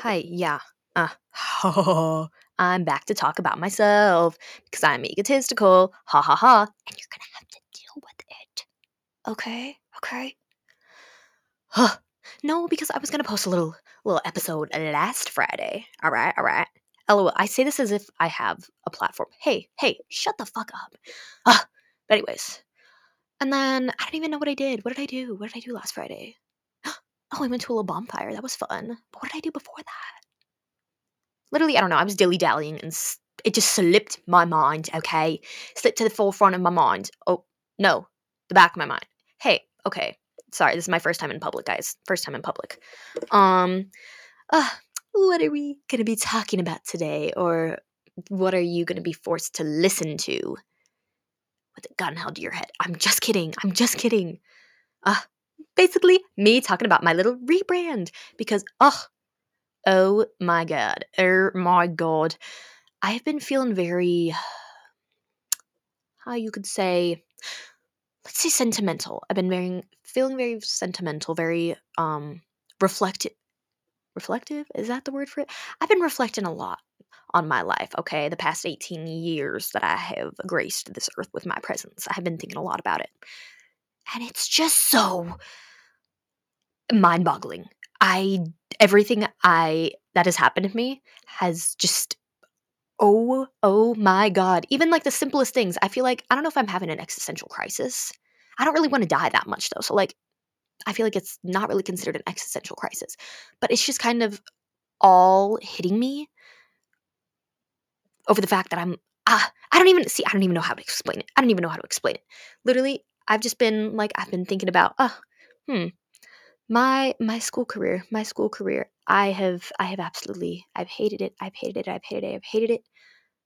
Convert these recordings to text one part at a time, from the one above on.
Hi, yeah. Uh, I'm back to talk about myself because I'm egotistical. Ha ha ha. And you're gonna have to deal with it. Okay, okay. Huh. No, because I was gonna post a little little episode last Friday. All right, all right. LOL. I say this as if I have a platform. Hey, hey, shut the fuck up. Ah, but anyways. And then I don't even know what I did. What did I do? What did I do last Friday? Oh, I went to a little bonfire. That was fun. But what did I do before that? Literally, I don't know. I was dilly dallying and it just slipped my mind, okay? Slipped to the forefront of my mind. Oh, no, the back of my mind. Hey, okay. Sorry, this is my first time in public, guys. First time in public. Um, uh, what are we going to be talking about today? Or what are you going to be forced to listen to with a gun held to your head? I'm just kidding. I'm just kidding. Uh, basically, me talking about my little rebrand because, oh, oh my god. Oh my god. I have been feeling very, how you could say, let's say sentimental. I've been very, feeling very sentimental, very, um, reflective reflective is that the word for it i've been reflecting a lot on my life okay the past 18 years that i have graced this earth with my presence i have been thinking a lot about it and it's just so mind-boggling i everything i that has happened to me has just oh oh my god even like the simplest things i feel like i don't know if i'm having an existential crisis i don't really want to die that much though so like I feel like it's not really considered an existential crisis, but it's just kind of all hitting me over the fact that I'm ah I don't even see I don't even know how to explain it. I don't even know how to explain it. Literally, I've just been like I've been thinking about oh hmm my my school career my school career I have I have absolutely I've hated it I've hated it I've hated it I've hated it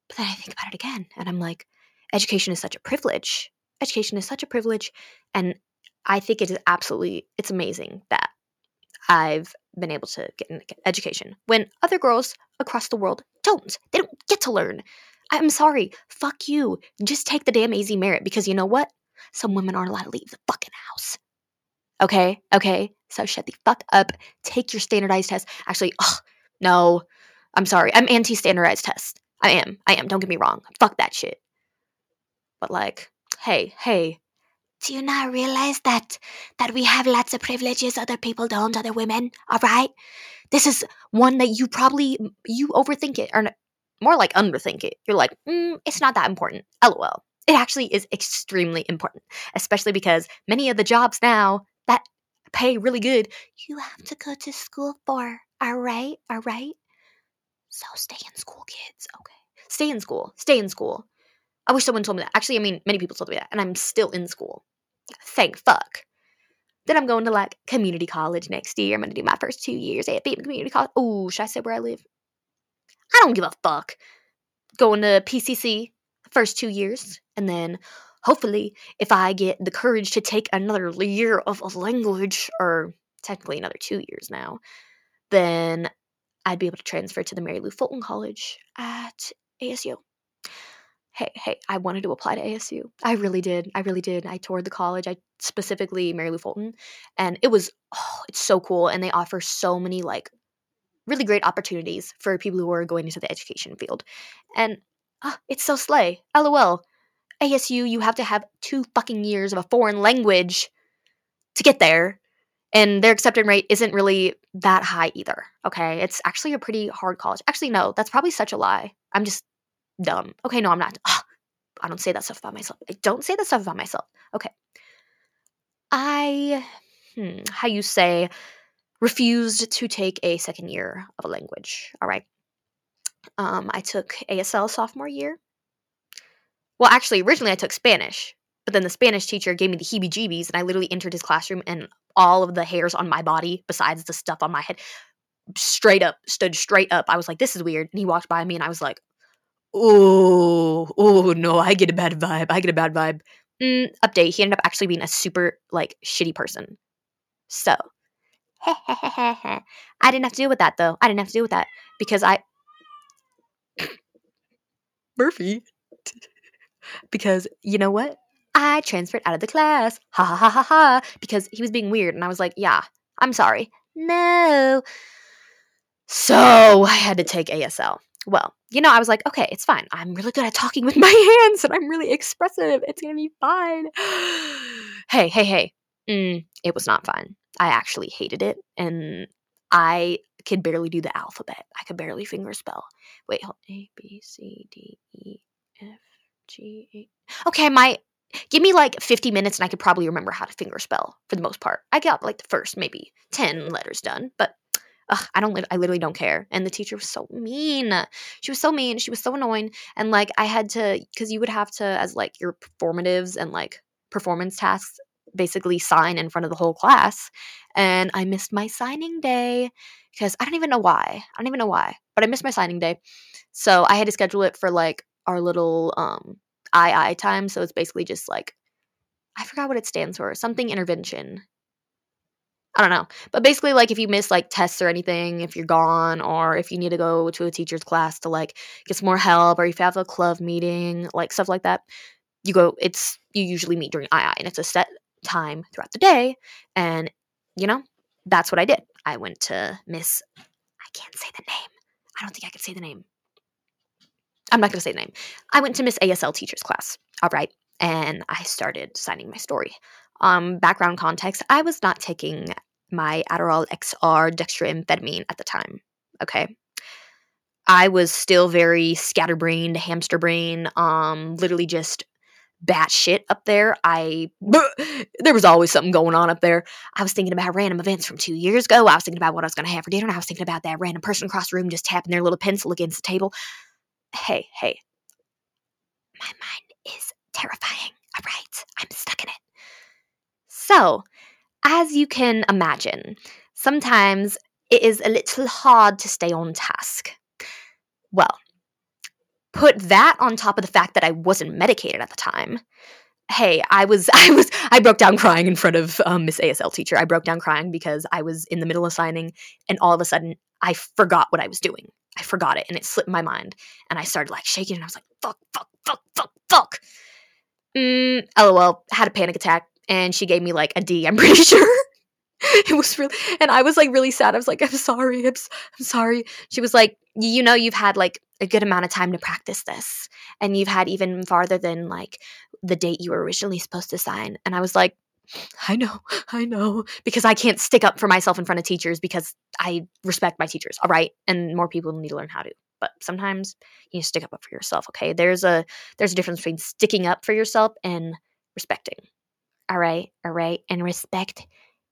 but then I think about it again and I'm like education is such a privilege education is such a privilege and I think it is absolutely it's amazing that I've been able to get an education when other girls across the world don't. They don't get to learn. I'm sorry. Fuck you. Just take the damn AzMERIT because you know what? Some women aren't allowed to leave the fucking house. Okay? Okay? So shut the fuck up. Take your standardized test. Actually, ugh, no. I'm sorry. I'm anti standardized test. I am. I am. Don't get me wrong. Fuck that shit. But like, hey, hey, do you not realize that that we have lots of privileges other people don't other women all right this is one that you probably you overthink it or more like underthink it you're like mm, it's not that important lol it actually is extremely important especially because many of the jobs now that pay really good you have mm-hmm. to go to school for all right all right so stay in school kids okay stay in school stay in school I wish someone told me that. Actually, I mean, many people told me that, and I'm still in school. Thank fuck. Then I'm going to like community college next year. I'm going to do my first two years at Beaton Community College. Oh, should I say where I live? I don't give a fuck. Going to PCC first two years, and then hopefully, if I get the courage to take another year of a language, or technically another two years now, then I'd be able to transfer to the Mary Lou Fulton College at ASU hey, hey, I wanted to apply to ASU. I really did. I really did. I toured the college. I specifically Mary Lou Fulton, and it was oh, it's so cool. And they offer so many like really great opportunities for people who are going into the education field. And ah, it's so slay. LOL. ASU, you have to have two fucking years of a foreign language to get there. And their acceptance rate isn't really that high either. Okay. It's actually a pretty hard college. Actually, no, that's probably such a lie. I'm just dumb. Okay, no, I'm not. Ugh, I don't say that stuff about myself. I don't say that stuff about myself. Okay. I, hmm, how you say, refused to take a second year of a language. All right. Um, I took ASL sophomore year. Well, actually, originally I took Spanish, but then the Spanish teacher gave me the heebie jeebies, and I literally entered his classroom, and all of the hairs on my body, besides the stuff on my head, straight up, stood straight up. I was like, this is weird. And he walked by me, and I was like, oh, oh no, I get a bad vibe. I get a bad vibe. Mm, update. He ended up actually being a super like shitty person. So, I didn't have to deal with that though. I didn't have to deal with that because I Murphy. because you know what? I transferred out of the class. Ha ha ha ha ha. Because he was being weird, and I was like, yeah, I'm sorry. No. So I had to take ASL. Well, you know, I was like, okay, it's fine. I'm really good at talking with my hands and I'm really expressive. It's going to be fine. hey, hey, hey. Mm, it was not fun. I actually hated it. And I could barely do the alphabet. I could barely finger spell. Wait, hold A, B, C, D, E, F, G. Okay, my give me like 50 minutes and I could probably remember how to finger spell for the most part. I got like the first maybe 10 letters done, but ugh, I don't, I literally don't care. And the teacher was so mean. She was so mean. She was so annoying. And like, I had to, cause you would have to, as like your performatives and like performance tasks, basically sign in front of the whole class. And I missed my signing day because I don't even know why. I don't even know why, but I missed my signing day. So I had to schedule it for like our little um II time. So it's basically just like, I forgot what it stands for, something intervention. I don't know. But basically, like if you miss like tests or anything, if you're gone, or if you need to go to a teacher's class to like get some more help, or if you have a club meeting, like stuff like that, you go. It's you usually meet during II, and it's a set time throughout the day. And you know, that's what I did. I went to Miss. I can't say the name. I don't think I can say the name. I'm not going to say the name. I went to Miss ASL teacher's class. All right. And I started signing my story. Um, background context I was not taking my Adderall XR dextroamphetamine at the time. Okay. I was still very scatterbrained, hamster brain, um, literally just bat shit up there. I there was always something going on up there. I was thinking about random events from two years ago. I was thinking about what I was gonna have for dinner. I was thinking about that random person across the room just tapping their little pencil against the table. Hey, hey. My mind is terrifying. All right. I'm stuck in it. So, as you can imagine, sometimes it is a little hard to stay on task. Well, put that on top of the fact that I wasn't medicated at the time. Hey, I was, I was, I broke down crying in front of um, Miss ASL teacher. I broke down crying because I was in the middle of signing, and all of a sudden, I forgot what I was doing. I forgot it, and it slipped my mind, and I started like shaking, and I was like, "Fuck, fuck, fuck, fuck, fuck." Mm, lol. Had a panic attack, and she gave me like a D. I'm pretty sure. it was really, and I was like really sad. I was like, "I'm sorry, I'm, I'm sorry." She was like, "You know, you've had like a good amount of time to practice this and you've had even farther than like the date you were originally supposed to sign and i was like i know i know because i can't stick up for myself in front of teachers because i respect my teachers all right and more people need to learn how to but sometimes you stick up for yourself okay there's a there's a difference between sticking up for yourself and respecting all right all right and respect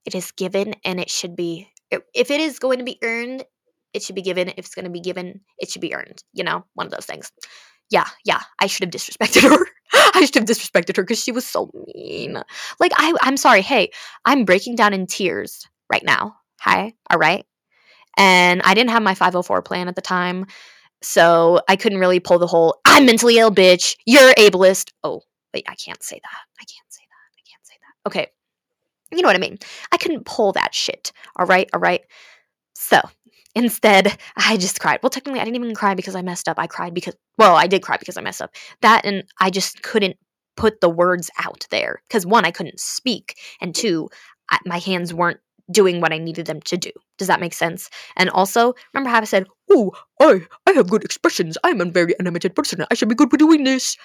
it is given and it should be if it is going to be earned it should be given. If it's going to be given, it should be earned. You know, one of those things. Yeah, yeah, I should have disrespected her. I should have disrespected her because she was so mean. Like, I, I'm sorry. Hey, I'm breaking down in tears right now. Hi, all right. And I didn't have my 504 plan at the time. So I couldn't really pull the whole, I'm mentally ill, bitch. You're ableist. Oh, wait, I can't say that. I can't say that. I can't say that. Okay. You know what I mean? I couldn't pull that shit. All right. All right. So Instead, I just cried. Well, technically, I didn't even cry because I messed up. I cried because, well, I did cry because I messed up. That and I just couldn't put the words out there because one, I couldn't speak, and two, I, my hands weren't doing what I needed them to do. Does that make sense? And also, remember how I said, "Oh, I I have good expressions. I'm a very animated person. I should be good for doing this."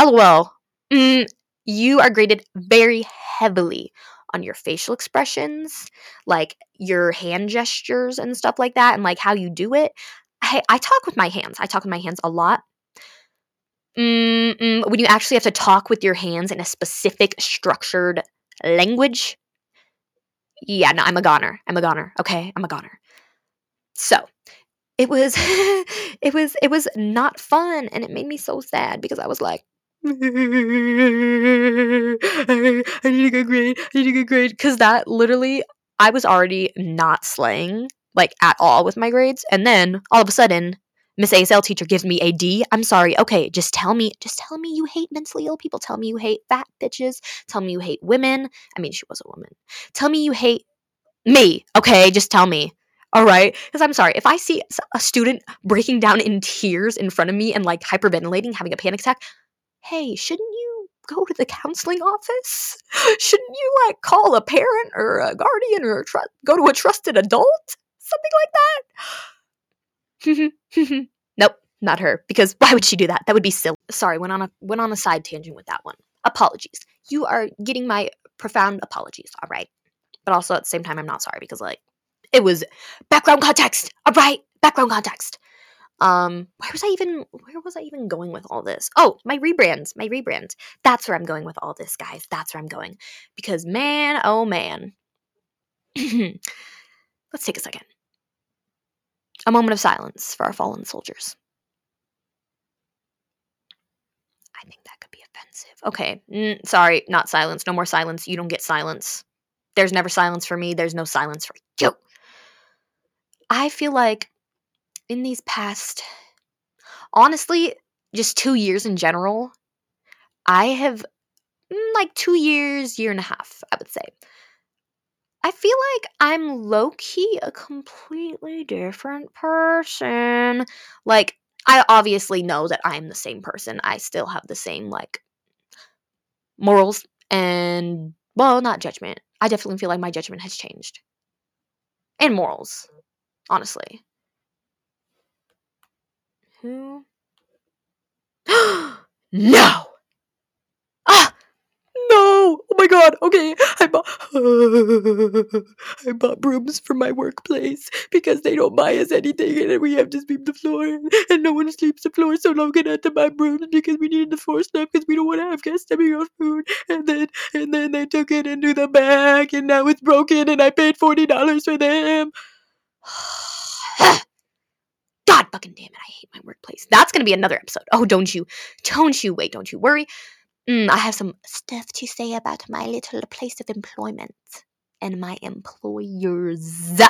LOL. Mm, you are graded very heavily on your facial expressions, like your hand gestures and stuff like that, and like how you do it. I, I talk with my hands. I talk with my hands a lot. Mm-mm, when you actually have to talk with your hands in a specific structured language, yeah, no, I'm a goner. I'm a goner. Okay, I'm a goner. So it was, it was, it was not fun, and it made me so sad because I was like, I, need a good grade. I need a good grade. Because that literally, I was already not slaying like at all with my grades. And then all of a sudden, Miss ASL teacher gives me a D. I'm sorry. Okay, just tell me, just tell me you hate mentally ill people. Tell me you hate fat bitches. Tell me you hate women. I mean, she was a woman. Tell me you hate me. Okay, just tell me. All right. Because I'm sorry. If I see a student breaking down in tears in front of me and like hyperventilating, having a panic attack, hey, shouldn't you go to the counseling office? Shouldn't you like call a parent or a guardian or a tr- go to a trusted adult? Something like that. nope, not her. Because why would she do that? That would be silly. Sorry, went on a went on a side tangent with that one. Apologies. You are getting my profound apologies, all right? But also at the same time, I'm not sorry because like it was background context, all right? Background context. Um, where was I even where was I even going with all this? Oh, my rebrands, my rebrand. That's where I'm going with all this, guys. That's where I'm going. Because man, oh man. Let's take a second. A moment of silence for our fallen soldiers. I think that could be offensive. Okay, mm, sorry, not silence. No more silence. You don't get silence. There's never silence for me. There's no silence for you. I feel like in these past, honestly, just two years in general, I have mm, like two years, year and a half, I would say. I feel like I'm low key a completely different person. Like, I obviously know that I'm the same person. I still have the same, like, morals and, well, not judgment. I definitely feel like my judgment has changed. And morals, honestly. Who? no! Ah! No! Oh my god, okay. I bought I bought brooms for my workplace because they don't buy us anything and we have to sweep the floor and no one sweeps the floor so I'm gonna have to buy brooms because we needed the floor swept because we don't want to have guests stepping on food and then and then they took it into the back and now it's broken and I paid forty dollars for them. God fucking damn it, I hate my workplace. That's gonna be another episode. Oh, don't you, don't you wait, don't you worry. Mm, I have some stuff to say about my little place of employment and my employers.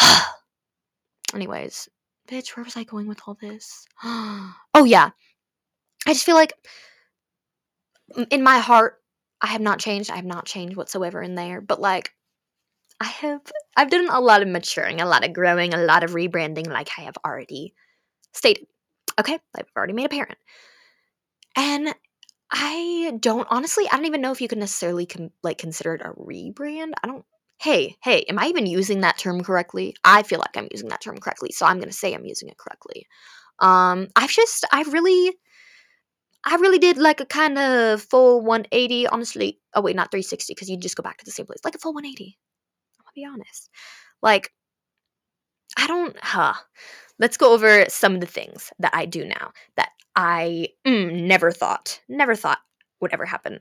Anyways, bitch, where was I going with all this? oh, yeah. I just feel like in my heart, I have not changed. I have not changed whatsoever in there. But like, I have I've done a lot of maturing, a lot of growing, a lot of rebranding, like I have already stated. Okay, I've already made a parent, and I don't honestly. I don't even know if you can necessarily com- like consider it a rebrand. I don't. Hey, hey, am I even using that term correctly? I feel like I'm using that term correctly, so I'm gonna say I'm using it correctly. Um, I've just I really I really did like a kind of full 180, honestly. Oh wait, not 360 because you just go back to the same place. Like a full 180. I'll be honest. Like, I don't, huh. Let's go over some of the things that I do now that I mm, never thought, never thought would ever happen.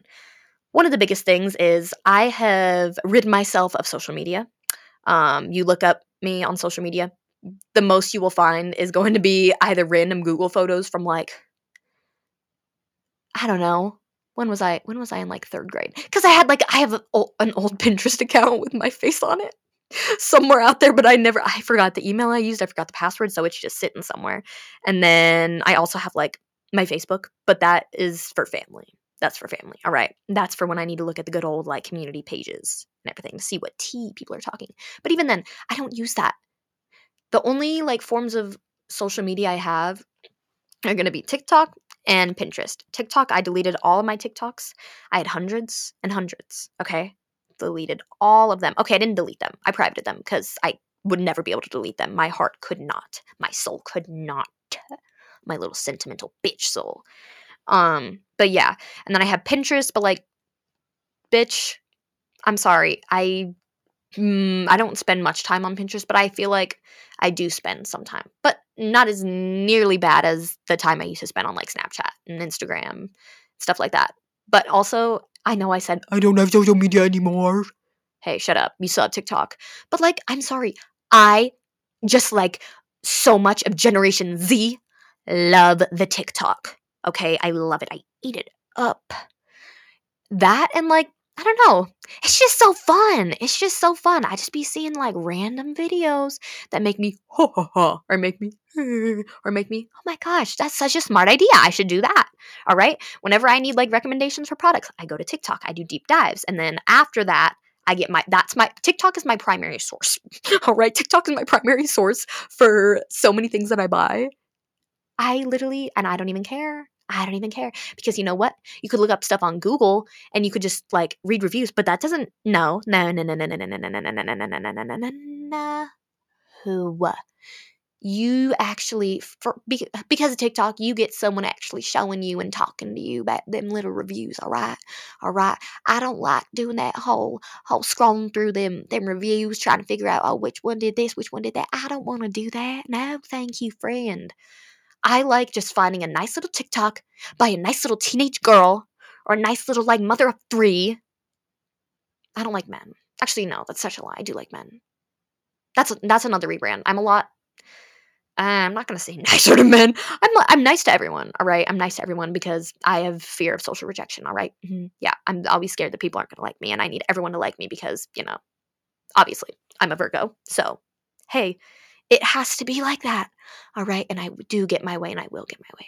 One of the biggest things is I have rid myself of social media. Um, you look up me on social media, the most you will find is going to be either random Google photos from like, I don't know, when was I when was I in like third grade? Because I had like I have an old Pinterest account with my face on it somewhere out there, but I never I forgot the email I used, I forgot the password, so it's just sitting somewhere. And then I also have like my Facebook, but that is for family. That's for family. All right. That's for when I need to look at the good old like community pages and everything to see what tea people are talking. But even then, I don't use that. The only like forms of social media I have are going to be TikTok and Pinterest. TikTok, I deleted all of my TikToks. I had hundreds and hundreds. Okay. Deleted all of them. Okay, I didn't delete them. I privated them because I would never be able to delete them. My heart could not. My soul could not. My little sentimental bitch soul. Um, but yeah. And then I have Pinterest, but like, bitch, I'm sorry. I mm, I don't spend much time on Pinterest, but I feel like I do spend some time, but not as nearly bad as the time I used to spend on like Snapchat and Instagram, stuff like that. But also, I know I said I don't have social media anymore. Hey, shut up. You still have TikTok. But like, I'm sorry. I just like so much of Generation Z love the TikTok. Okay, I love it. I eat it up. That and like I don't know. It's just so fun. It's just so fun. I just be seeing like random videos that make me ha ha ha or make me or make me oh my gosh, that's such a smart idea. I should do that. All right. Whenever I need like recommendations for products, I go to TikTok. I do deep dives, and then after that, I get my that's my TikTok is my primary source. All right, TikTok is my primary source for so many things that I buy. I literally and I don't even care. I don't even care because you know what? You could look up stuff on Google and you could just like read reviews, but that doesn't no no no no no no no no no no no no no no no no no no. who you actually for because of TikTok, you get someone actually showing you and talking to you about them little reviews. All right, all right. I don't like doing that whole whole scrolling through them them reviews, trying to figure out oh which one did this, which one did that. I don't want to do that. No, thank you, friend. I like just finding a nice little TikTok by a nice little teenage girl or a nice little like mother of three. I don't like men. Actually, no, that's such a lie. I do like men. That's that's another rebrand. I'm a lot I'm not gonna say nicer to men. I'm I'm nice to everyone. All right, I'm nice to everyone because I have fear of social rejection. All right? mm-hmm. yeah, I'm always scared that people aren't gonna like me, and I need everyone to like me because you know, obviously, I'm a Virgo. So, hey, it has to be like that. All right, and I do get my way, and I will get my way.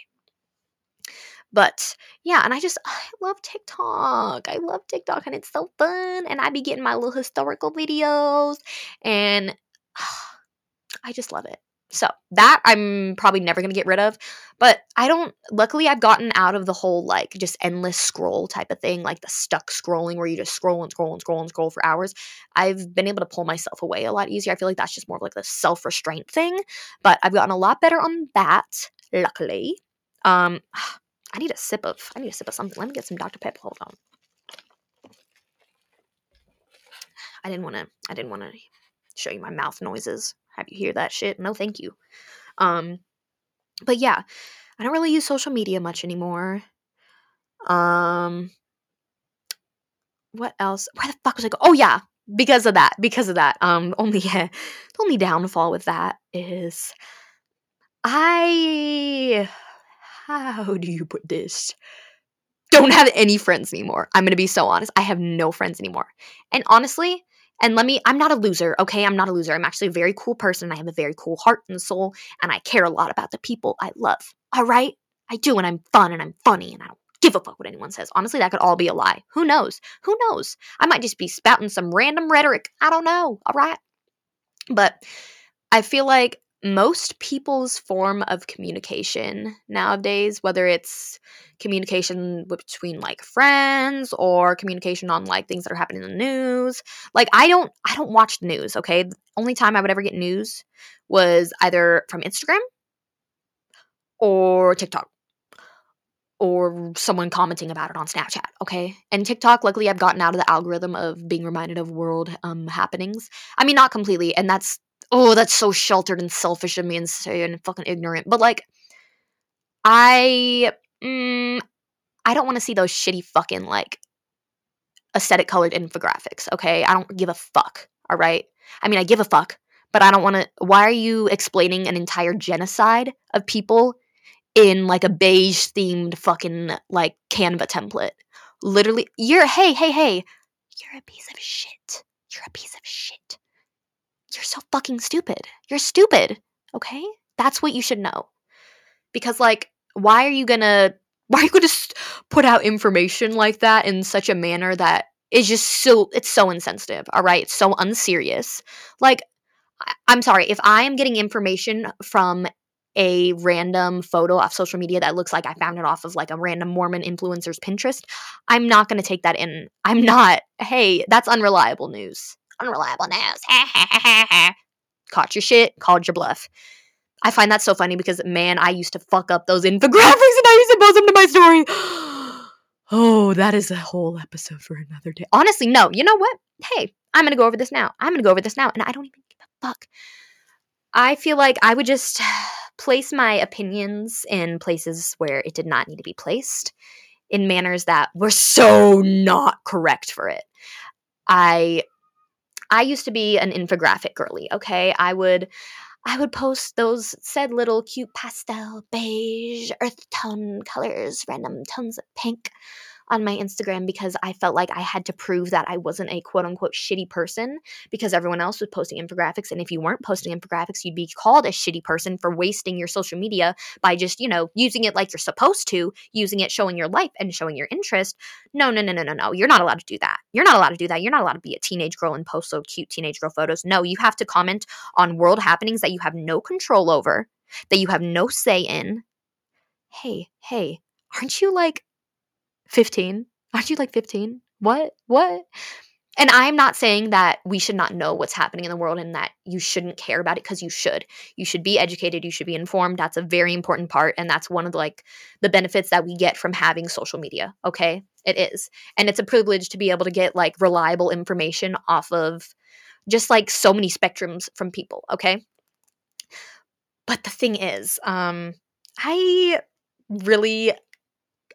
But yeah, and I just I love TikTok. I love TikTok, and it's so fun. And I be getting my little historical videos, and I just love it. So that I'm probably never going to get rid of. But I don't, luckily, I've gotten out of the whole like just endless scroll type of thing, like the stuck scrolling where you just scroll and scroll and scroll and scroll for hours. I've been able to pull myself away a lot easier. I feel like that's just more of like the self restraint thing. But I've gotten a lot better on that, luckily. Um, I need a sip of, I need a sip of something. Let me get some Dr. Pepper. Hold on. I didn't want to, I didn't want to show you my mouth noises have you hear that shit? No, thank you. Um, but yeah, I don't really use social media much anymore. Um, what else? Where the fuck was I go? Oh yeah, because of that. Because of that. Um, only the only downfall with that is I. How do you put this? Don't have any friends anymore. I'm gonna be so honest. I have no friends anymore. And honestly, and let me, I'm not a loser, okay? I'm not a loser. I'm actually a very cool person. I have a very cool heart and soul, and I care a lot about the people I love, all right? I do, and I'm fun, and I'm funny, and I don't give a fuck what anyone says. Honestly, that could all be a lie. Who knows? Who knows? I might just be spouting some random rhetoric. I don't know, all right? But I feel like most people's form of communication nowadays, whether it's communication between like friends or communication on like things that are happening in the news, like I don't I don't watch the news, okay? The only time I would ever get news was either from Instagram or TikTok or someone commenting about it on Snapchat, okay? And TikTok, luckily, I've gotten out of the algorithm of being reminded of world um, happenings. I mean, not completely, and that's oh, that's so sheltered and selfish of me and so and fucking ignorant. But like, I, mm, I don't want to see those shitty fucking like aesthetic colored infographics. Okay, I don't give a fuck. All right. I mean, I give a fuck, but I don't want to. Why are you explaining an entire genocide of people in like a beige themed fucking like Canva template? Literally, you're hey hey hey, you're a piece of shit. You're a piece of shit you're so fucking stupid. You're stupid. Okay? That's what you should know. Because like why are you to why are you going to put out information like that in such a manner that is just so it's so insensitive, all right? It's so unserious. Like I'm sorry, if I am getting information from a random photo off social media that looks like I found it off of like a random Mormon influencer's Pinterest, I'm not going to take that in. I'm not. Hey, that's unreliable news unreliable news. Caught your shit, called your bluff. I find that so funny because man, I used to fuck up those infographics and I used to post them to my story. oh, that is a whole episode for another day. Honestly, no. You know what? Hey, I'm gonna go over this now. I'm gonna go over this now, and I don't even give a fuck. I feel like I would just place my opinions in places where it did not need to be placed, in manners that were so not correct for it. I I used to be an infographic girly, okay? I would I would post those said little cute pastel, beige, earth tone colors, random tones of pink on my Instagram because I felt like I had to prove that I wasn't a quote unquote shitty person because everyone else was posting infographics. And if you weren't posting infographics, you'd be called a shitty person for wasting your social media by just, you know, using it like you're supposed to, using it showing your life and showing your interest. No, no, no, no, no, no. You're not allowed to do that. You're not allowed to do that. You're not allowed to be a teenage girl and post so cute teenage girl photos. No, you have to comment on world happenings that you have no control over, that you have no say in. Hey, hey, aren't you like 15? Aren't you like 15? What? What? and I'm not saying that we should not know what's happening in the world and that you shouldn't care about it because you should. You should be educated, you should be informed. That's a very important part and that's one of the, like the benefits that we get from having social media, okay? It is. And it's a privilege to be able to get like reliable information off of just like so many spectrums from people, okay? But the thing is, um I really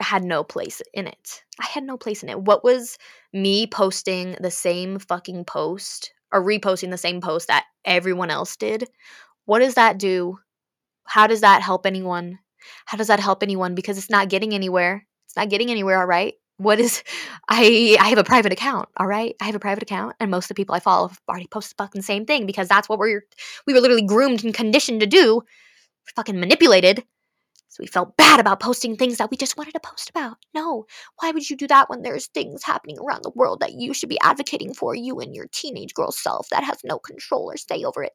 had no place in it. I had no place in it. What was me posting the same fucking post or reposting the same post that everyone else did? What does that do? How does that help anyone? How does that help anyone? Because it's not getting anywhere. It's not getting anywhere, all right? What is I I have a private account, all right? I have a private account and most of the people I follow have already posted the fucking same thing because that's what we're we were literally groomed and conditioned to do. Fucking manipulated so we felt bad about posting things that we just wanted to post about. No, why would you do that when there's things happening around the world that you should be advocating for you and your teenage girl self that has no control or say over it?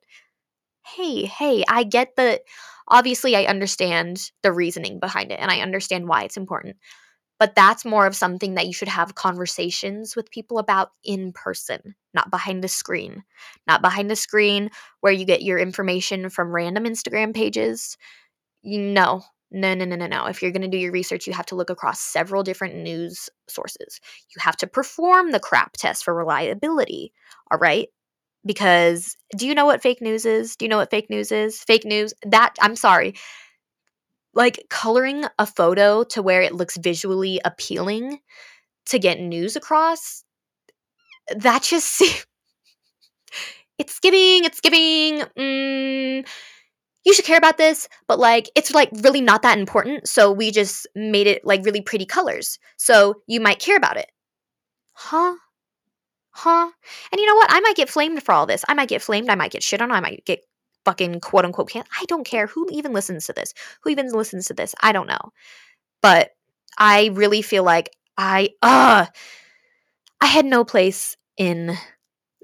Hey, hey, I get the obviously I understand the reasoning behind it and I understand why it's important. But that's more of something that you should have conversations with people about in person, not behind the screen. Not behind the screen where you get your information from random Instagram pages. You know, no, no, no, no, no. If you're going to do your research, you have to look across several different news sources. You have to perform the CRAAP test for reliability. All right. Because do you know what fake news is? Do you know what fake news is? Fake news, that, I'm sorry, like coloring a photo to where it looks visually appealing to get news across, that just, it's giving, it's giving, mm, you should care about this, but like it's like really not that important. So we just made it like really pretty colors. So you might care about it. Huh? Huh? And you know what? I might get flamed for all this. I might get flamed. I might get shit on. I might get fucking quote unquote can I don't care who even listens to this. Who even listens to this? I don't know. But I really feel like I uh I had no place in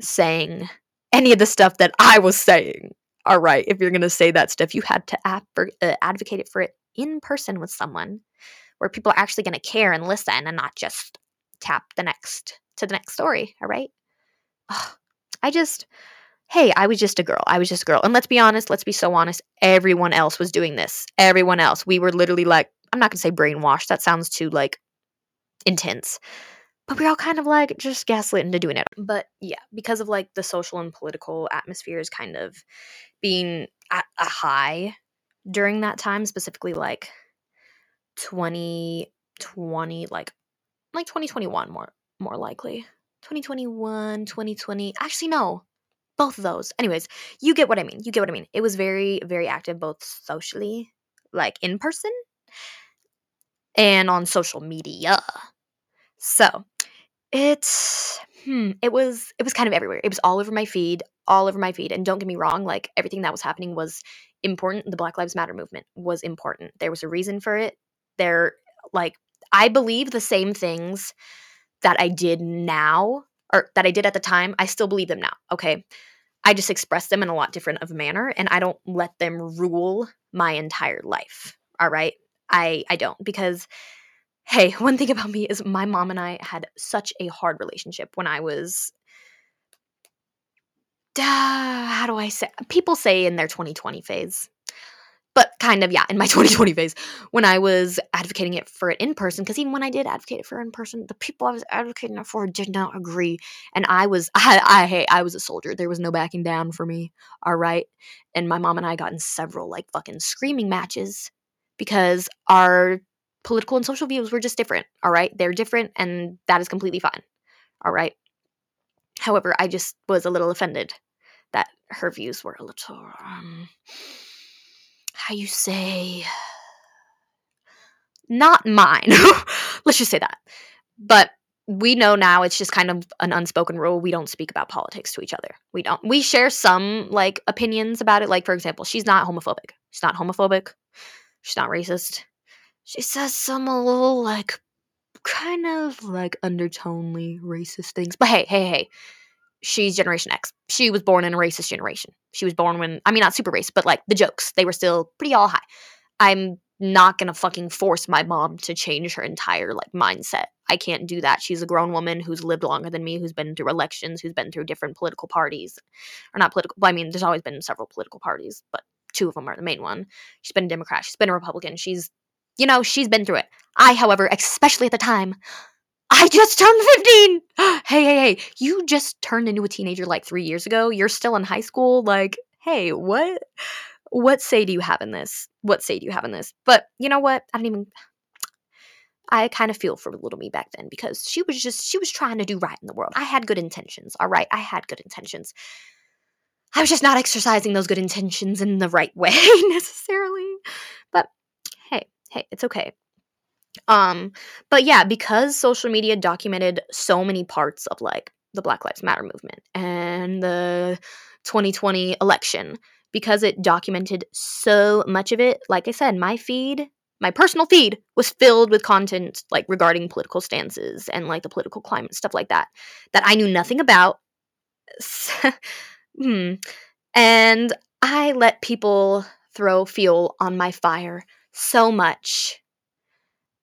saying any of the stuff that I was saying right, if you're going to say that stuff, you had to uh, advocate it for it in person with someone where people are actually going to care and listen and not just tap the next to the next story. All right. Ugh, I just, hey, I was just a girl. I was just a girl. And let's be honest, let's be so honest. Everyone else was doing this. Everyone else. We were literally like, I'm not going to say brainwashed. That sounds too like intense. But we're all kind of like just gaslit into doing it. But yeah, because of like the social and political atmosphere is kind of being at a high during that time, specifically like 2020, like like 2021 more more likely. 2021, 2020. Actually no. Both of those. Anyways, you get what I mean. You get what I mean. It was very very active both socially, like in person and on social media. So, it hmm, it was it was kind of everywhere. It was all over my feed, all over my feed. And don't get me wrong, like everything that was happening was important. The Black Lives Matter movement was important. There was a reason for it. There like I believe the same things that I did now or that I did at the time, I still believe them now. Okay. I just express them in a lot different of a manner and I don't let them rule my entire life. All right? I I don't because hey, one thing about me is my mom and I had such a hard relationship when I was uh, how do I say? People say in their 2020 phase, but kind of yeah, in my 2020 phase when I was advocating it for it in person. Because even when I did advocate it for in person, the people I was advocating it for did not agree, and I was I I hey I was a soldier. There was no backing down for me. All right, and my mom and I got in several like fucking screaming matches because our political and social views were just different. All right, they're different, and that is completely fine. All right. However, I just was a little offended that her views were a little um, how you say not mine. Let's just say that. But we know now it's just kind of an unspoken rule. We don't speak about politics to each other. We don't. We share some like opinions about it. Like for example, she's not homophobic. She's not homophobic. She's not racist. She says some a little like kind of like undertonely racist things. But hey, hey, hey she's Generation X. She was born in a racist generation. She was born when, I mean, not super racist, but like the jokes, they were still pretty all high. I'm not gonna fucking force my mom to change her entire like mindset. I can't do that. She's a grown woman who's lived longer than me, who's been through elections, who's been through different political parties. Or not political, I mean, there's always been several political parties, but two of them are the main one. She's been a Democrat, she's been a Republican, she's, you know, she's been through it. I, however, especially at the time, I just turned 15. hey, hey, hey, you just turned into a teenager like three years ago. You're still in high school. Like, hey, what? What say do you have in this? What say do you have in this? But you know what? I don't even. I kind of feel for little me back then because she was just, she was trying to do right in the world. I had good intentions, all right? I had good intentions. I was just not exercising those good intentions in the right way necessarily. But hey, it's okay. Um, but yeah, because social media documented so many parts of like the Black Lives Matter movement and the 2020 election, because it documented so much of it, like I said, my feed, my personal feed was filled with content like regarding political stances and like the political climate, stuff like that, that I knew nothing about. hmm. And I let people throw fuel on my fire so much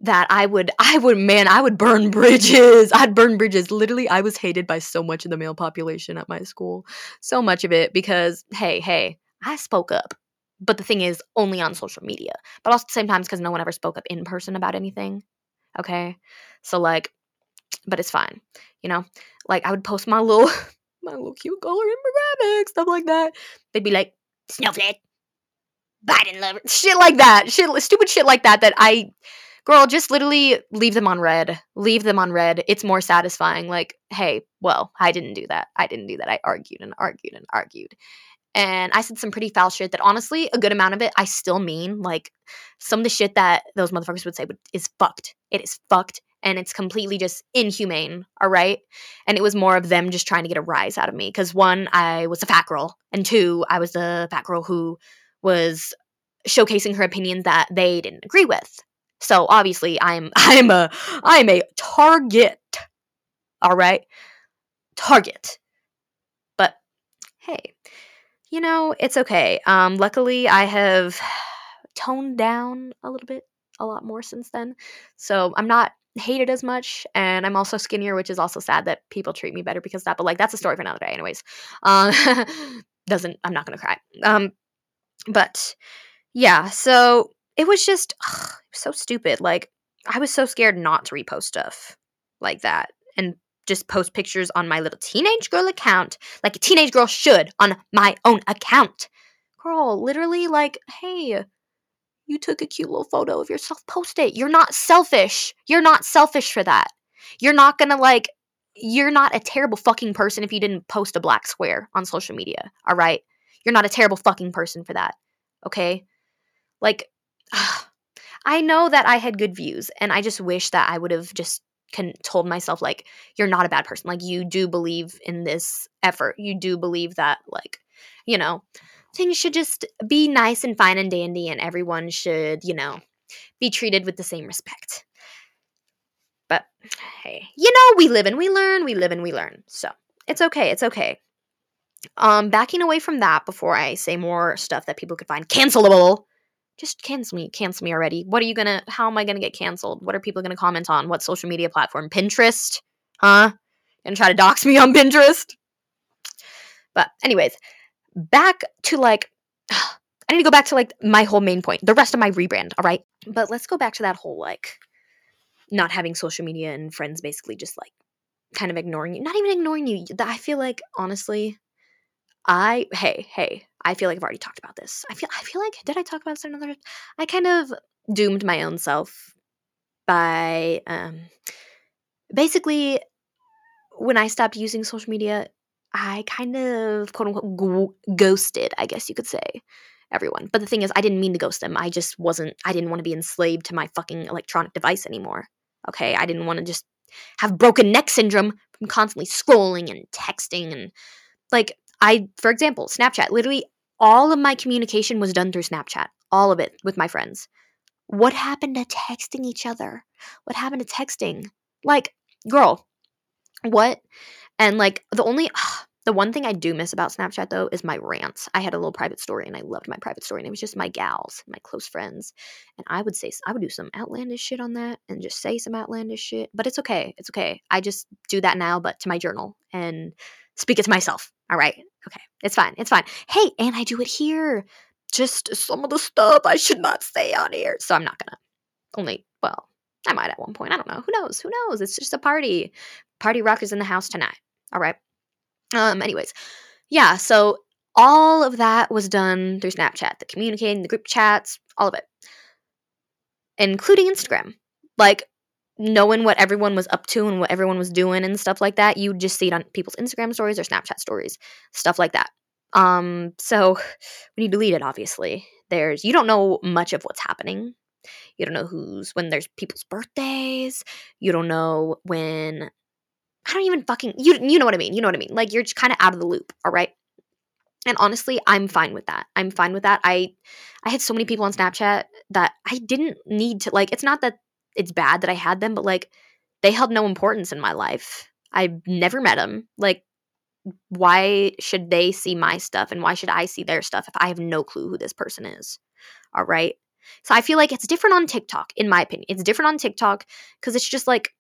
that I would I would man, I would burn bridges. I'd burn bridges. Literally, I was hated by so much of the male population at my school. So much of it because hey, hey, I spoke up. But the thing is only on social media. But also the same because no one ever spoke up in person about anything. Okay? So like but it's fine. You know? Like I would post my little my little cute color infographic, stuff like that. They'd be like, snowflake, Biden lover, shit like that. Shit stupid shit like that that I girl, just literally leave them on red. Leave them on red. It's more satisfying. Like, hey, well, I didn't do that. I didn't do that. I argued and argued and argued. And I said some pretty foul shit that honestly, a good amount of it I still mean. Like, some of the shit that those motherfuckers would say is fucked. It is fucked and it's completely just inhumane. All right. And it was more of them just trying to get a rise out of me. Cause one, I was a fat girl. And two, I was the fat girl who was showcasing her opinions that they didn't agree with. So obviously I'm I'm a I'm a target. All right? Target. But hey, you know, it's okay. Um luckily I have toned down a little bit a lot more since then. So I'm not hated as much and I'm also skinnier, which is also sad that people treat me better because that, but like that's a story for another day anyways. Um doesn't I'm not to cry. Um but yeah, so it was just ugh, so stupid. Like I was so scared not to repost stuff like that and just post pictures on my little teenage girl account like a teenage girl should on my own account. Girl, literally like, hey, you took a cute little photo of yourself, post it. You're not selfish. You're not selfish for that. You're not gonna like you're not a terrible fucking person if you didn't post a black square on social media, all right? You're not a terrible fucking person for that. Okay? Like I know that I had good views, and I just wish that I would have just can told myself like you're not a bad person. Like you do believe in this effort. You do believe that like you know things should just be nice and fine and dandy, and everyone should you know be treated with the same respect. But hey, you know we live and we learn. We live and we learn. So it's okay. It's okay. Um, backing away from that before I say more stuff that people could find cancelable. Just cancel me cancel me already. What are you gonna how am i gonna get canceled? What are people gonna comment on? What social media platform? Pinterest? Huh? Gonna try to dox me on pinterest? But anyways back to like i need to go back to like my whole main point the rest of my rebrand all right? But let's go back to that whole like not having social media and friends basically just like kind of ignoring you not even ignoring you i feel like honestly I hey, hey, I feel like I've already talked about this. I feel I feel like did I talk about this another I kind of doomed my own self by um basically when I stopped using social media, I kind of quote unquote ghosted, I guess you could say, everyone. But the thing is, I didn't mean to ghost them. I just wasn't, I didn't want to be enslaved to my fucking electronic device anymore. Okay. I didn't want to just have broken neck syndrome from constantly scrolling and texting and like I, for example, Snapchat, literally all of my communication was done through Snapchat, all of it with my friends. What happened to texting each other? What happened to texting? Like, girl, what? And like, the only, The one thing I do miss about Snapchat though is my rants. I had a little private story and I loved my private story and it was just my gals, my close friends. And I would say I would do some outlandish shit on that and just say some outlandish shit. But it's okay. It's okay. I just do that now, but to my journal and speak it to myself. All right. Okay. It's fine. It's fine. Hey, and I do it here. Just some of the stuff I should not say on here. So I'm not gonna. Only well, I might at one point. I don't know. Who knows? Who knows? It's just a party. Party rock is in the house tonight. All right. Um, anyways, yeah, so all of that was done through Snapchat, the communicating, the group chats, all of it. Including Instagram. Like knowing what everyone was up to and what everyone was doing and stuff like that, you just see it on people's Instagram stories or Snapchat stories, stuff like that. Um, so when you delete it, obviously, there's you don't know much of what's happening. You don't know who's when there's people's birthdays. You don't know when I don't even fucking you you know what I mean. You know what I mean. Like you're just kind of out of the loop, all right? And honestly, I'm fine with that. I'm fine with that. I I had so many people on Snapchat that I didn't need to like it's not that it's bad that I had them, but like they held no importance in my life. I've never met them. Like why should they see my stuff and why should I see their stuff if I have no clue who this person is? All right? So I feel like it's different on TikTok in my opinion. It's different on TikTok cuz it's just like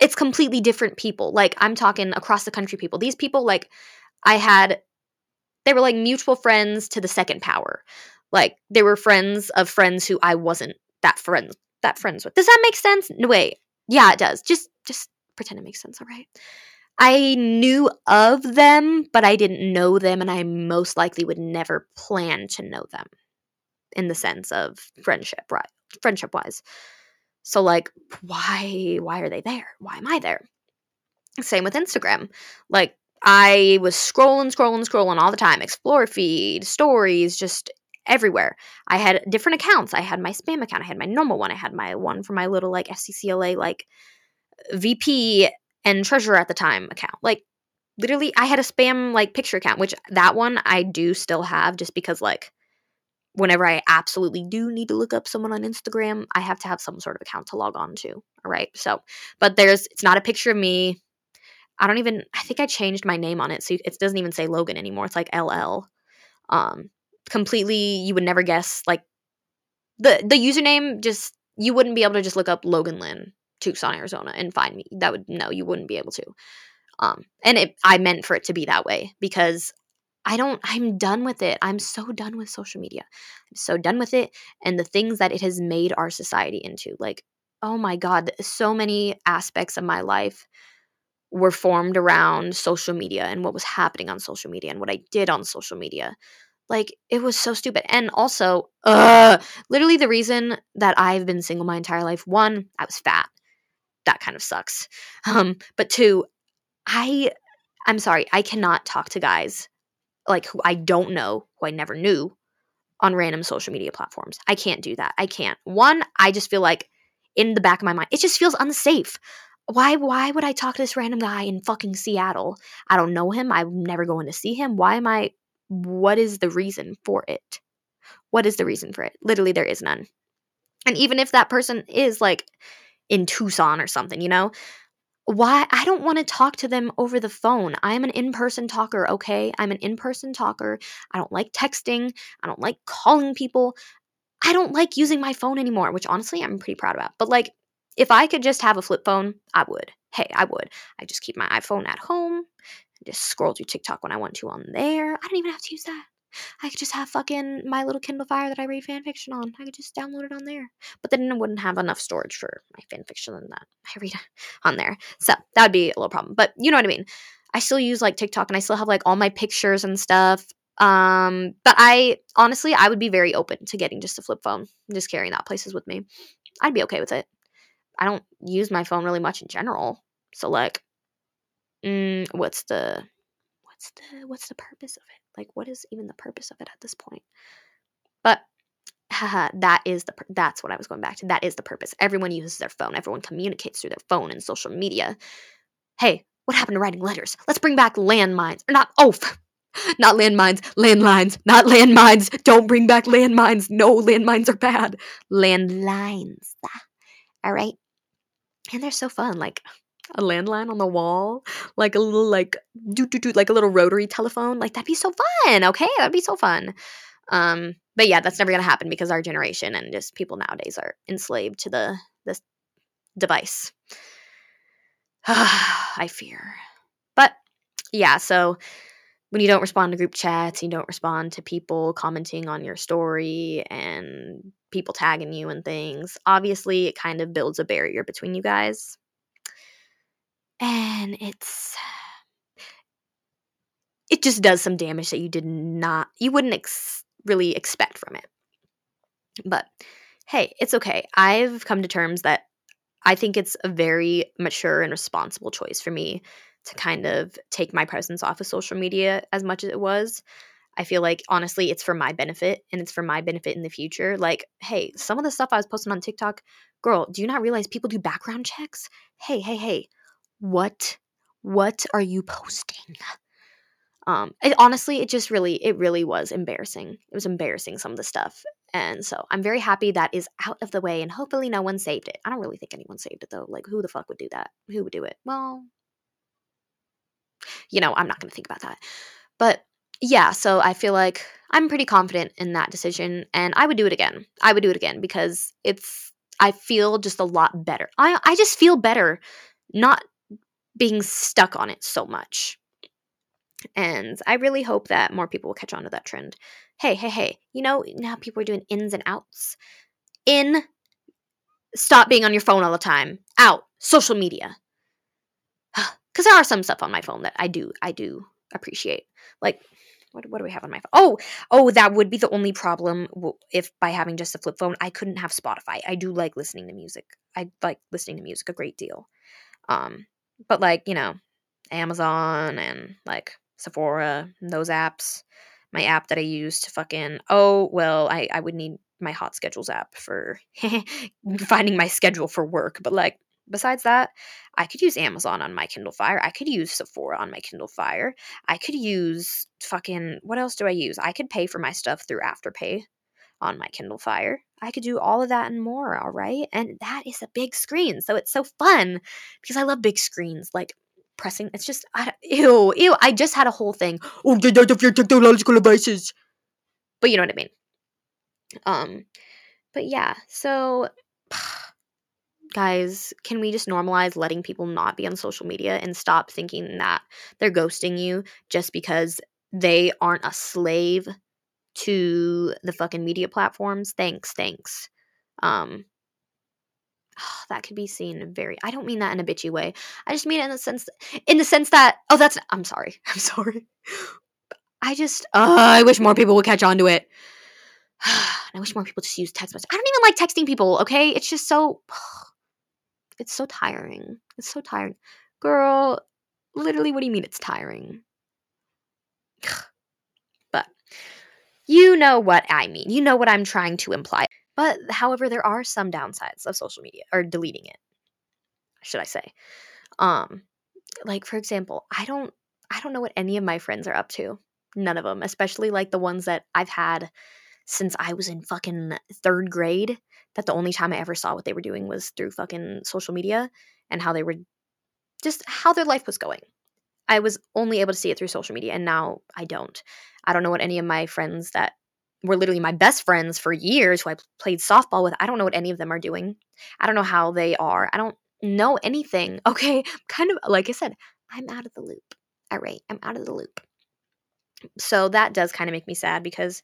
it's completely different people. Like I'm talking across the country people. These people like I had they were like mutual friends to the second power. Like they were friends of friends who I wasn't that friends that friends with. Does that make sense? No wait. Yeah, it does. Just just pretend it makes sense, all right? I knew of them, but I didn't know them and I most likely would never plan to know them in the sense of friendship, right? Friendship wise. So like why why are they there? Why am I there? Same with Instagram. Like I was scrolling, scrolling, scrolling all the time. Explore feed, stories, just everywhere. I had different accounts. I had my spam account. I had my normal one. I had my one for my little like FCCLA like VP and treasurer at the time account. Like literally I had a spam like picture account, which that one I do still have just because like whenever I absolutely do need to look up someone on Instagram, I have to have some sort of account to log on to. All right. So, but there's, it's not a picture of me. I don't even, I think I changed my name on it. So it doesn't even say Logan anymore. It's like LL. Um, completely, you would never guess like the, the username just, you wouldn't be able to just look up Logan Linn, Tucson, Arizona and find me. That would, no, you wouldn't be able to. Um, and it, I meant for it to be that way because I don't, I'm done with it. I'm so done with social media. I'm so done with it and the things that it has made our society into. Like, oh my God, so many aspects of my life were formed around social media and what was happening on social media and what I did on social media. Like, it was so stupid. And also, uh, literally the reason that I've been single my entire life one, I was fat. That kind of sucks. Um, but two, I, I'm sorry, I cannot talk to guys like who I don't know, who I never knew on random social media platforms. I can't do that. I can't. One, I just feel like in the back of my mind, it just feels unsafe. Why why would I talk to this random guy in fucking Seattle? I don't know him. I'm never going to see him. Why am I what is the reason for it? What is the reason for it? Literally there is none. And even if that person is like in Tucson or something, you know, why I don't want to talk to them over the phone. I'm an in-person talker, okay? I'm an in-person talker. I don't like texting. I don't like calling people. I don't like using my phone anymore, which honestly I'm pretty proud about. But like if I could just have a flip phone, I would. Hey, I would. I just keep my iPhone at home. Just scroll through TikTok when I want to on there. I don't even have to use that. I could just have fucking my little Kindle Fire that I read fanfiction on. I could just download it on there. But then I wouldn't have enough storage for my fanfiction that I read on there. So that would be a little problem. But you know what I mean. I still use like TikTok and I still have like all my pictures and stuff. Um, but I honestly I would be very open to getting just a flip phone, just carrying that places with me. I'd be okay with it. I don't use my phone really much in general. So like mm, what's the what's the what's the purpose of it? Like what is even the purpose of it at this point? But haha, that is the that's what I was going back to. That is the purpose. Everyone uses their phone. Everyone communicates through their phone and social media. Hey, what happened to writing letters? Let's bring back landmines. Or not oh not landmines, landlines, not landmines. Don't bring back landmines. No, landmines are bad. Landlines. All right. And they're so fun. Like a landline on the wall, like a little like do do do like a little rotary telephone. Like that'd be so fun. Okay, that'd be so fun. Um, but yeah, that's never gonna happen because our generation and just people nowadays are enslaved to the this device. I fear. But yeah, so when you don't respond to group chats, you don't respond to people commenting on your story and people tagging you and things, obviously it kind of builds a barrier between you guys. And it's it just does some damage that you did not you wouldn't ex- really expect from it. But hey, it's okay. I've come to terms that I think it's a very mature and responsible choice for me to kind of take my presence off of social media as much as it was. I feel like honestly, it's for my benefit and it's for my benefit in the future. Like, hey, some of the stuff I was posting on TikTok, girl, do you not realize people do background checks? Hey, hey, hey, what, what are you posting? Um, it, honestly, it just really, it really was embarrassing. It was embarrassing some of the stuff, and so I'm very happy that is out of the way, and hopefully no one saved it. I don't really think anyone saved it though. Like, who the fuck would do that? Who would do it? Well, you know, I'm not going to think about that. But yeah, so I feel like I'm pretty confident in that decision and I would do it again. I would do it again because it's I feel just a lot better. I I just feel better not being stuck on it so much. And I really hope that more people will catch on to that trend. Hey, hey, hey, you know, now people are doing ins and outs. In, stop being on your phone all the time. Out, social media. Because there are some stuff on my phone that I do, I do appreciate. Like what, what do we have on my phone? Oh, oh, that would be the only problem if by having just a flip phone, I couldn't have Spotify. I do like listening to music. I like listening to music a great deal. Um, but like you know, Amazon and like Sephora, those apps. My app that I use to fucking oh well, I I would need my hot schedules app for finding my schedule for work, but like besides that, I could use Amazon on my Kindle Fire. I could use Sephora on my Kindle Fire. I could use fucking what else do I use? I could pay for my stuff through Afterpay on my Kindle Fire. I could do all of that and more, all right? And that is a big screen. So it's so fun because I love big screens. Like pressing, it's just, I, ew, ew. I just had a whole thing. Oh, get out of your technological devices. But you know what I mean. Um, but yeah, so guys, can we just normalize letting people not be on social media and stop thinking that they're ghosting you just because they aren't a slave to the fucking media platforms? Thanks, thanks. Um that could be seen very I don't mean that in a bitchy way. I just mean it in the sense in the sense that oh that's I'm sorry. I'm sorry. I just uh, I wish more people would catch on to it. I wish more people just use text message. I don't even like texting people, okay? It's just so it's so tiring. It's so tiring. Girl, literally, what do you mean it's tiring? You know what I mean. You know what I'm trying to imply. But however, there are some downsides of social media or deleting it. Should I say? Um like for example, I don't I don't know what any of my friends are up to. None of them, especially like the ones that I've had since I was in fucking 3rd grade that the only time I ever saw what they were doing was through fucking social media and how they were just how their life was going. I was only able to see it through social media and now I don't. I don't know what any of my friends that were literally my best friends for years who I played softball with, I don't know what any of them are doing. I don't know how they are. I don't know anything. Okay. Kind of like I said, I'm out of the loop. All right. I'm out of the loop. So that does kind of make me sad because,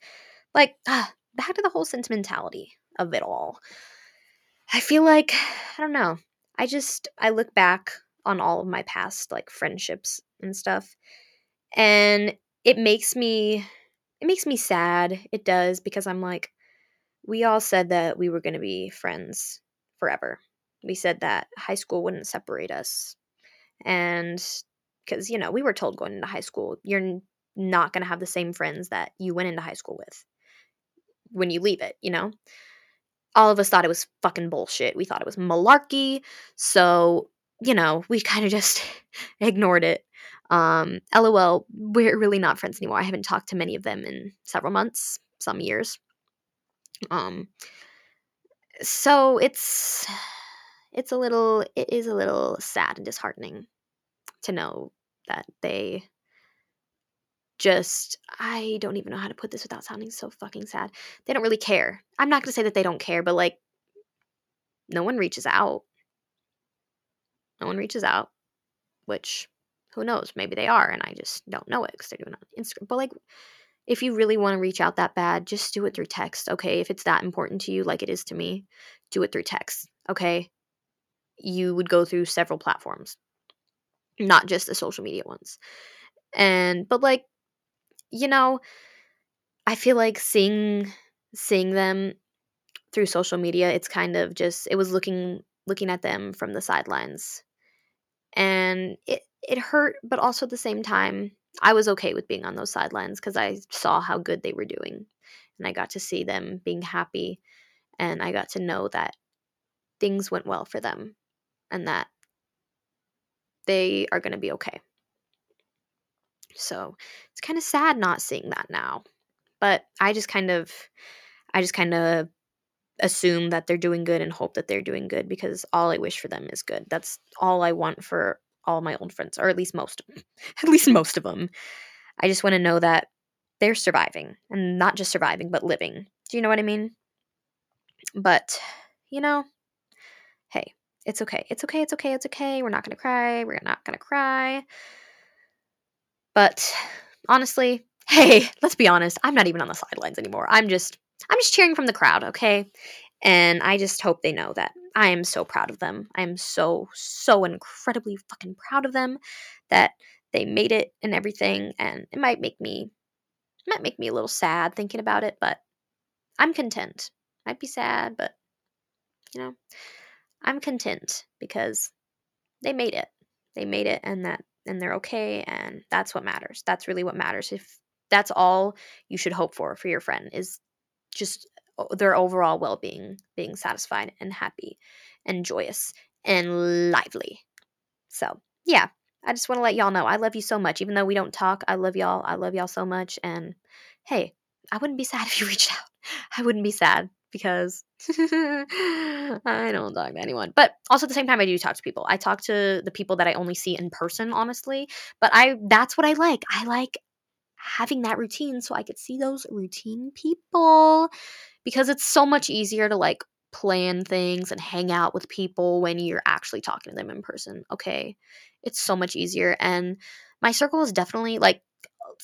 like, ah, back to the whole sentimentality of it all. I feel like I don't know. I just I look back on all of my past like friendships and stuff and it makes me it makes me sad. It does because I'm like we all said that we were going to be friends forever. We said that high school wouldn't separate us. And cuz you know, we were told going into high school you're not going to have the same friends that you went into high school with when you leave it, you know? all of us thought it was fucking bullshit. We thought it was malarkey. So, you know, we kind of just ignored it. Um, LOL, we're really not friends anymore. I haven't talked to many of them in several months, some years. Um, so it's it's a little it is a little sad and disheartening to know that they just I don't even know how to put this without sounding so fucking sad. They don't really care. I'm not going to say that they don't care, but like no one reaches out. No one reaches out, which who knows? Maybe they are and I just don't know it cuz they're doing it on Instagram. But like if you really want to reach out that bad, just do it through text, okay? If it's that important to you like it is to me, do it through text, okay? You would go through several platforms, not just the social media ones. And but like you know, I feel like seeing seeing them through social media, it's kind of just it was looking looking at them from the sidelines. And it it hurt, but also at the same time, I was okay with being on those sidelines because I saw how good they were doing. And I got to see them being happy and I got to know that things went well for them and that they are going to be okay. So it's kind of sad not seeing that now. But I just kind of, I just kind of assume that they're doing good and hope that they're doing good because all I wish for them is good. That's all I want for all my old friends, or at least most at least most of them. I just want to know that they're surviving and not just surviving, but living. Do you know what I mean? But, you know, hey, it's okay. It's okay. It's okay. It's okay. We're not going to cry. We're not going to cry. But honestly, hey, let's be honest, I'm not even on the sidelines anymore. I'm just I'm just cheering from the crowd, okay? And I just hope they know that I am so proud of them. I am so so incredibly fucking proud of them that they made it and everything and it might make me might make me a little sad thinking about it, but I'm content. Might be sad, but you know, I'm content because they made it. They made it and that and they're okay and that's what matters that's really what matters if that's all you should hope for for your friend is just their overall well-being being satisfied and happy and joyous and lively so yeah i just want to let y'all know i love you so much even though we don't talk i love y'all i love y'all so much and hey i wouldn't be sad if you reached out i wouldn't be sad because I don't talk to anyone. But also at the same time I do talk to people. I talk to the people that I only see in person, honestly. But I that's what I like. I like having that routine so I could see those routine people because it's so much easier to like plan things and hang out with people when you're actually talking to them in person. Okay. It's so much easier and my circle is definitely like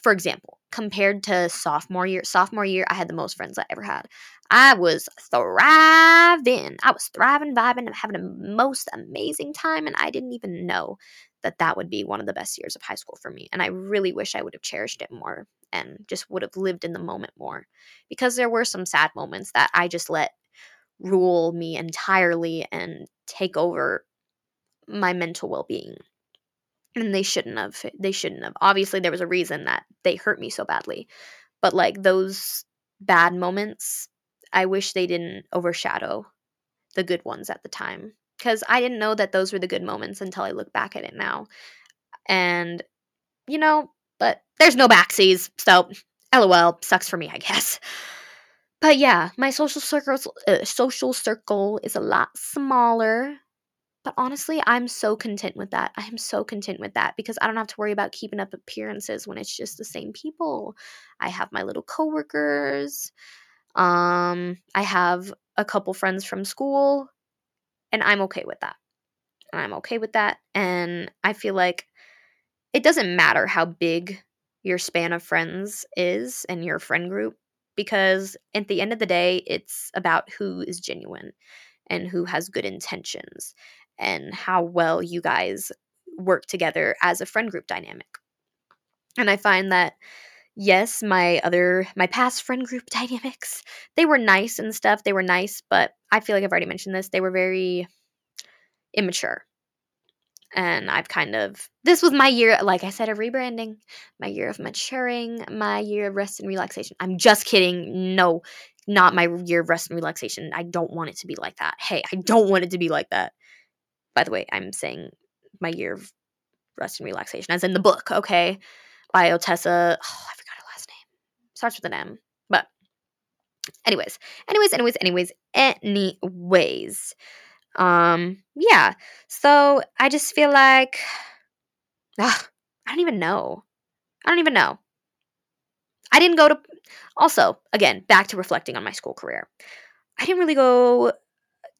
for example, compared to sophomore year, sophomore year, I had the most friends I ever had. I was thriving. I was thriving, vibing, and having the most amazing time. And I didn't even know that that would be one of the best years of high school for me. And I really wish I would have cherished it more and just would have lived in the moment more because there were some sad moments that I just let rule me entirely and take over my mental well being and they shouldn't have they shouldn't have obviously there was a reason that they hurt me so badly but like those bad moments i wish they didn't overshadow the good ones at the time because i didn't know that those were the good moments until i look back at it now and you know but there's no backsies so lol sucks for me i guess but yeah my social circles uh, social circle is a lot smaller but honestly, I'm so content with that. I am so content with that because I don't have to worry about keeping up appearances when it's just the same people. I have my little coworkers. Um, I have a couple friends from school, and I'm okay with that. I'm okay with that. And I feel like it doesn't matter how big your span of friends is and your friend group because at the end of the day, it's about who is genuine and who has good intentions and how well you guys work together as a friend group dynamic. And I find that yes, my other my past friend group dynamics, they were nice and stuff. They were nice, but I feel like I've already mentioned this. They were very immature. And I've kind of this was my year, like I said, of rebranding, my year of maturing, my year of rest and relaxation. I'm just kidding. No, not my year of rest and relaxation. I don't want it to be like that. Hey, I don't want it to be like that. By the way, I'm saying my year of rest and relaxation, as in the book, okay? By Ottessa. Oh, I forgot her last name. Starts with an M. But anyways, anyways, anyways, anyways, anyways. Um, yeah. So I just feel like ugh, I don't even know. I don't even know. I didn't go to also, again, back to reflecting on my school career. I didn't really go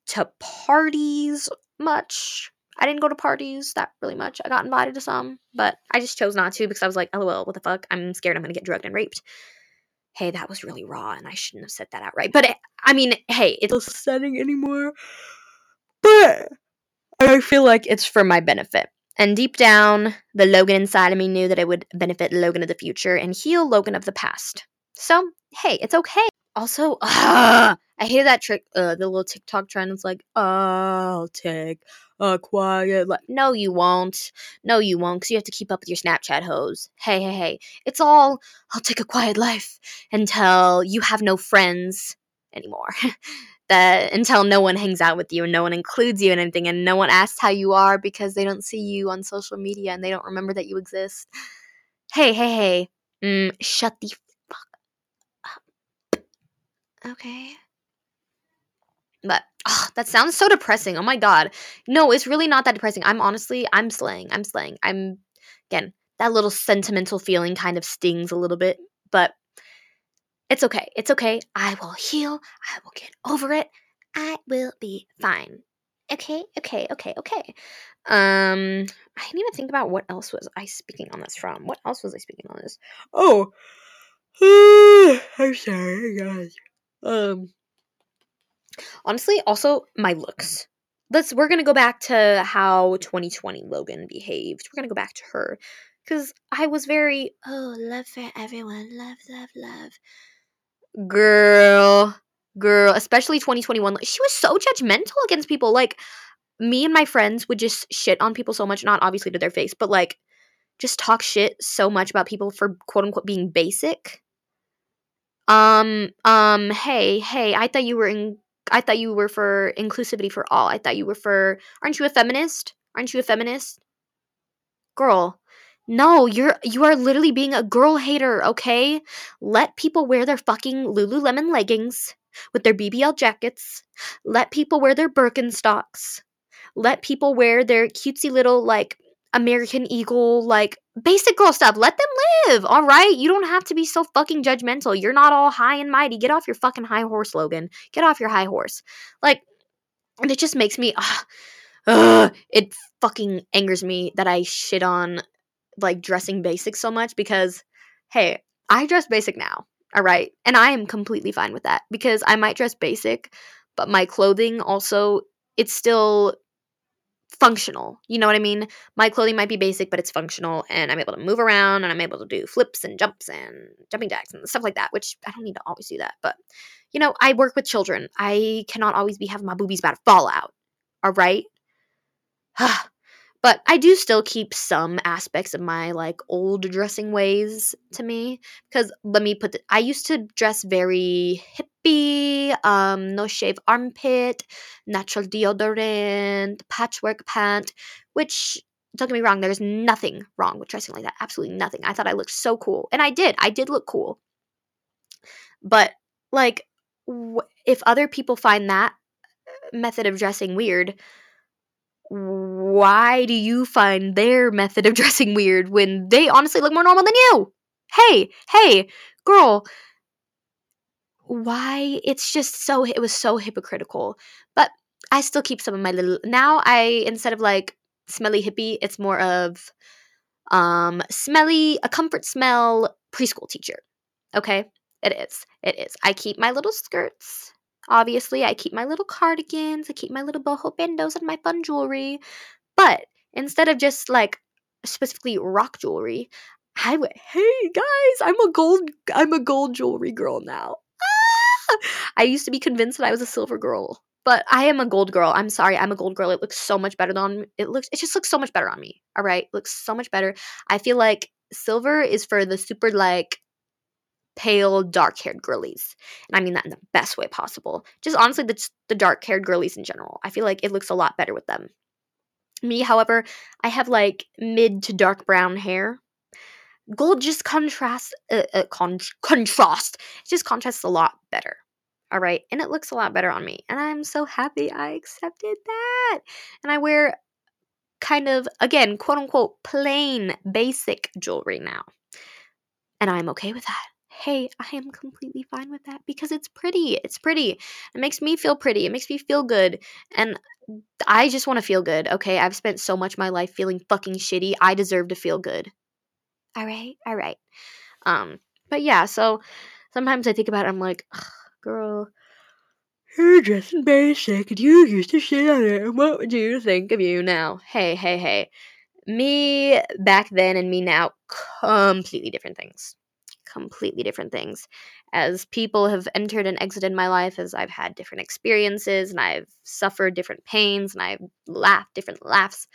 to parties much. I didn't go to parties that really much. I got invited to some, but I just chose not to because I was like, lol, what the fuck? I'm scared I'm gonna get drugged and raped. Hey, that was really raw and I shouldn't have said that outright. But I mean, hey, it's not setting anymore. But I feel like it's for my benefit. And deep down, the Logan inside of me knew that it would benefit Logan of the future and heal Logan of the past. So, hey, it's okay. Also, uh, I hate that trick, uh, the little TikTok trend. It's like, I'll take a quiet life. No, you won't. No, you won't, because you have to keep up with your Snapchat hoes. Hey, hey, hey. It's all, I'll take a quiet life until you have no friends anymore. that until no one hangs out with you and no one includes you in anything and no one asks how you are because they don't see you on social media and they don't remember that you exist. Hey, hey, hey. Mm, shut the fuck up. Okay. But oh, that sounds so depressing. Oh my god. No, it's really not that depressing. I'm honestly, I'm slaying. I'm slaying. I'm again, that little sentimental feeling kind of stings a little bit, but it's okay. It's okay. I will heal. I will get over it. I will be fine. Okay, okay, okay, okay. Um, I didn't even think about what else was I speaking on this from. What else was I speaking on this? Oh, I'm sorry, guys. Um, honestly, also my looks. Let's. We're gonna go back to how 2020 Logan behaved. We're gonna go back to her because I was very oh love for everyone, love, love, love girl, girl, especially 2021. She was so judgmental against people. Like me and my friends would just shit on people so much, not obviously to their face, but like just talk shit so much about people for quote unquote being basic. Um, um, hey, hey, I thought you were in I thought you were for inclusivity for all. I thought you were for aren't you a feminist? Aren't you a feminist? Girl, no, you're you are literally being a girl hater, okay? Let people wear their fucking Lululemon leggings with their BBL jackets. Let people wear their Birkenstocks. Let people wear their cutesy little like American Eagle like basic girl stuff. Let them live, all right? You don't have to be so fucking judgmental. You're not all high and mighty. Get off your fucking high horse, Logan. Get off your high horse. Like, and it just makes me, ugh, ugh, it fucking angers me that I shit on like dressing basic so much because hey, I dress basic now. All right. And I am completely fine with that because I might dress basic, but my clothing also it's still functional. You know what I mean? My clothing might be basic, but it's functional and I'm able to move around and I'm able to do flips and jumps and jumping jacks and stuff like that, which I don't need to always do that. But, you know, I work with children. I cannot always be having my boobies about to fall out. All right? Ah, But I do still keep some aspects of my like old dressing ways to me because let me put the, I used to dress very hippie, um, no shave armpit, natural deodorant, patchwork pant, which don't get me wrong, there's nothing wrong with dressing like that. Absolutely nothing. I thought I looked so cool, and I did. I did look cool. But like, if other people find that uh, method of dressing weird, why do you find their method of dressing weird when they honestly look more normal than you? Hey, hey, girl. Why? It's just so, it was so hypocritical. But I still keep some of my little, now I, instead of like smelly hippie, it's more of um smelly, a comfort smell preschool teacher. Okay? It is. It is. I keep my little skirts Obviously, I keep my little cardigans, I keep my little boho bandos and my fun jewelry. But instead of just like specifically rock jewelry, I went, hey guys, I'm a gold I'm a gold jewelry girl now. Ah! I used to be convinced that I was a silver girl, but I am a gold girl. I'm sorry, I'm a gold girl. It looks so much better on it looks it just looks so much better on me. All right, it looks so much better. I feel like silver is for the super like pale, dark haired girlies. And I mean that in the best way possible. Just honestly, the, the dark haired girlies in general. I feel like it looks a lot better with them. Me, however, I have like mid to dark brown hair. Gold just contrasts, uh, uh, con- contrast. It just contrasts a lot better. All right. And it looks a lot better on me. And I'm so happy I accepted that. And I wear kind of, again, quote unquote, plain, basic jewelry now. And I'm okay with that. Hey, I am completely fine with that because it's pretty. It's pretty. It makes me feel pretty. It makes me feel good. And I just want to feel good, okay? I've spent so much of my life feeling fucking shitty. I deserve to feel good. All right, all right. Um, but yeah, so sometimes I think about it, I'm like, girl, you're in basic and you used to shit on it. What would you think of you now? Hey, hey, hey. Me back then and me now, completely different things. Completely different things. As people have entered and exited my life, as I've had different experiences and I've suffered different pains and I've laughed different laughs,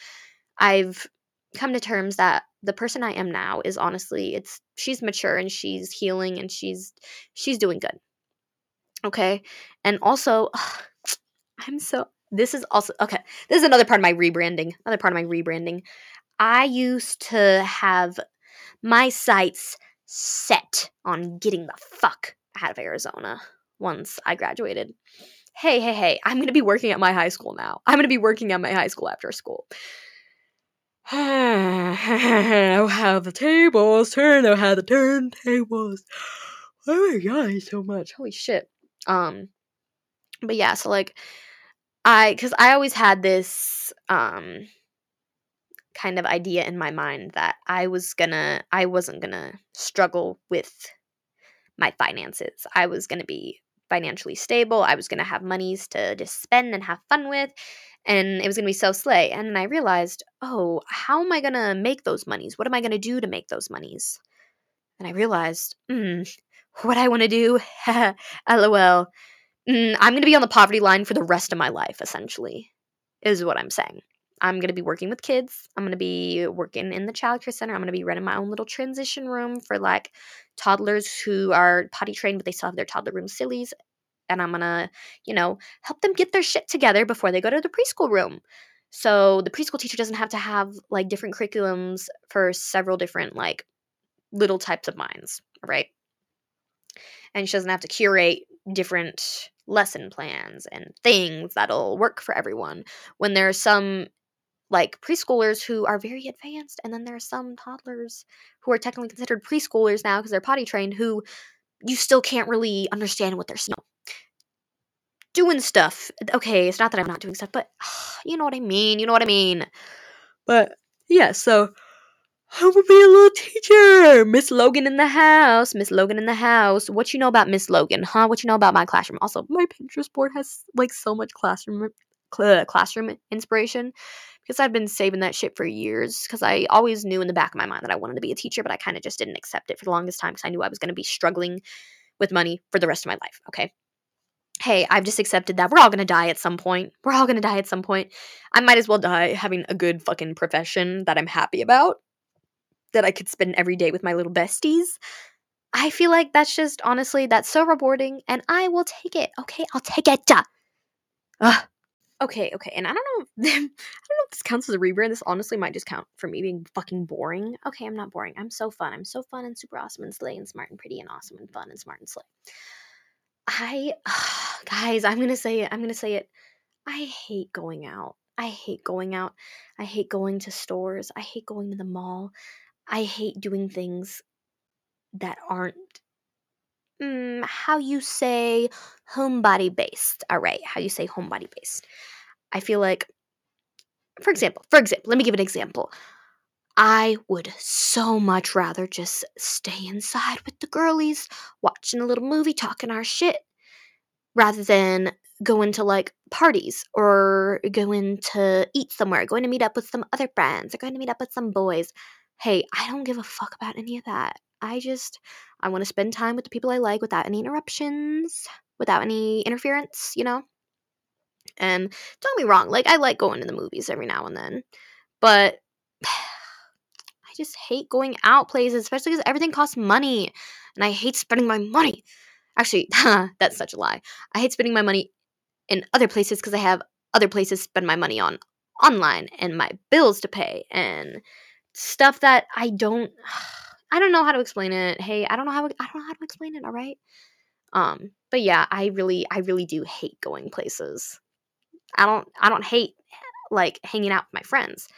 I've come to terms that the person I am now is honestly it's she's mature and she's healing and she's she's doing good. Okay? And also ugh, I'm so this is also okay. This is another part of my rebranding. Another part of my rebranding. I used to have my sights set on getting the fuck out of Arizona once I graduated. Hey, hey, hey, I'm going to be working at my high school now. I'm going to be working at my high school after school. I'll the tables turn. Oh, how the turntables. Oh my god, so much. Holy shit. Um, but yeah, so like, I, cause I always had this, um, kind of idea in my mind that I was gonna, I wasn't gonna struggle with my finances. I was gonna be financially stable. I was gonna have monies to just spend and have fun with and it was to be so slay. And then I realized, oh, how am I to make those monies? What am I to do to make those monies? And I realized, mm, what I want to do, lol, mm, I'm going to be on the poverty line for the rest of my life, essentially, is what I'm saying. I'm going to be working with kids. I'm going to be working in the childcare center. I'm going to be running my own little transition room for like toddlers who are potty trained, but they still have their toddler room sillies and I'm gonna, you know, help them get their shit together before they go to the preschool room. So the preschool teacher doesn't have to have like different curriculums for several different like little types of minds, right? And she doesn't have to curate different lesson plans and things that'll work for everyone. When there are some like preschoolers who are very advanced, and then there are some toddlers who are technically considered preschoolers now because they're potty trained who you still can't really understand what they're saying doing stuff. Okay, it's not that I'm not doing stuff, but you know what I mean. You know what I mean. But yeah, so I would be a little teacher. Miss Logan in the house. Miss Logan in the house. What you know about Miss Logan, huh? What you know about my classroom? Also, my Pinterest board has like so much classroom cl- classroom inspiration because I've been saving that shit for years because I always knew in the back of my mind that I wanted to be a teacher, but I kind of just didn't accept it for the longest time because I knew I was going to be struggling with money for the rest of my life. Okay hey, I've just accepted that we're all gonna die at some point. We're all gonna die at some point. I might as well die having a good fucking profession that I'm happy about, that I could spend every day with my little besties. I feel like that's just honestly that's so rewarding, and I will take it. Okay, I'll take it. Ugh. Okay, okay, and I don't know. I don't know if this counts as a rebrand. This honestly might just count for me being fucking boring. Okay, I'm not boring. I'm so fun. I'm so fun and super awesome and slay and smart and pretty and awesome and fun and smart and slay. I guys, I'm to say it. I'm to say it. I hate going out. I hate going out. I hate going to stores. I hate going to the mall. I hate doing things that aren't mm, how you say homebody based. All right, how you say homebody based. I feel like for example, for example, let me give an example. I would so much rather just stay inside with the girlies, watching a little movie, talking our shit, rather than going to like parties or going to eat somewhere, going to meet up with some other friends, or going to meet up with some boys. Hey, I don't give a fuck about any of that. I just, I want to spend time with the people I like without any interruptions, without any interference, you know? And don't be wrong, like, I like going to the movies every now and then, but I just hate going out places, especially because everything costs money. And I hate spending my money. Actually, that's such a lie. I hate spending my money in other places because I have other places to spend my money on online and my bills to pay and stuff that I don't I don't know how to explain it. Hey, I don't know how I don't know how to explain it, all right? Um, but yeah, I really, I really do hate going places. I don't, I don't hate like hanging out with my friends.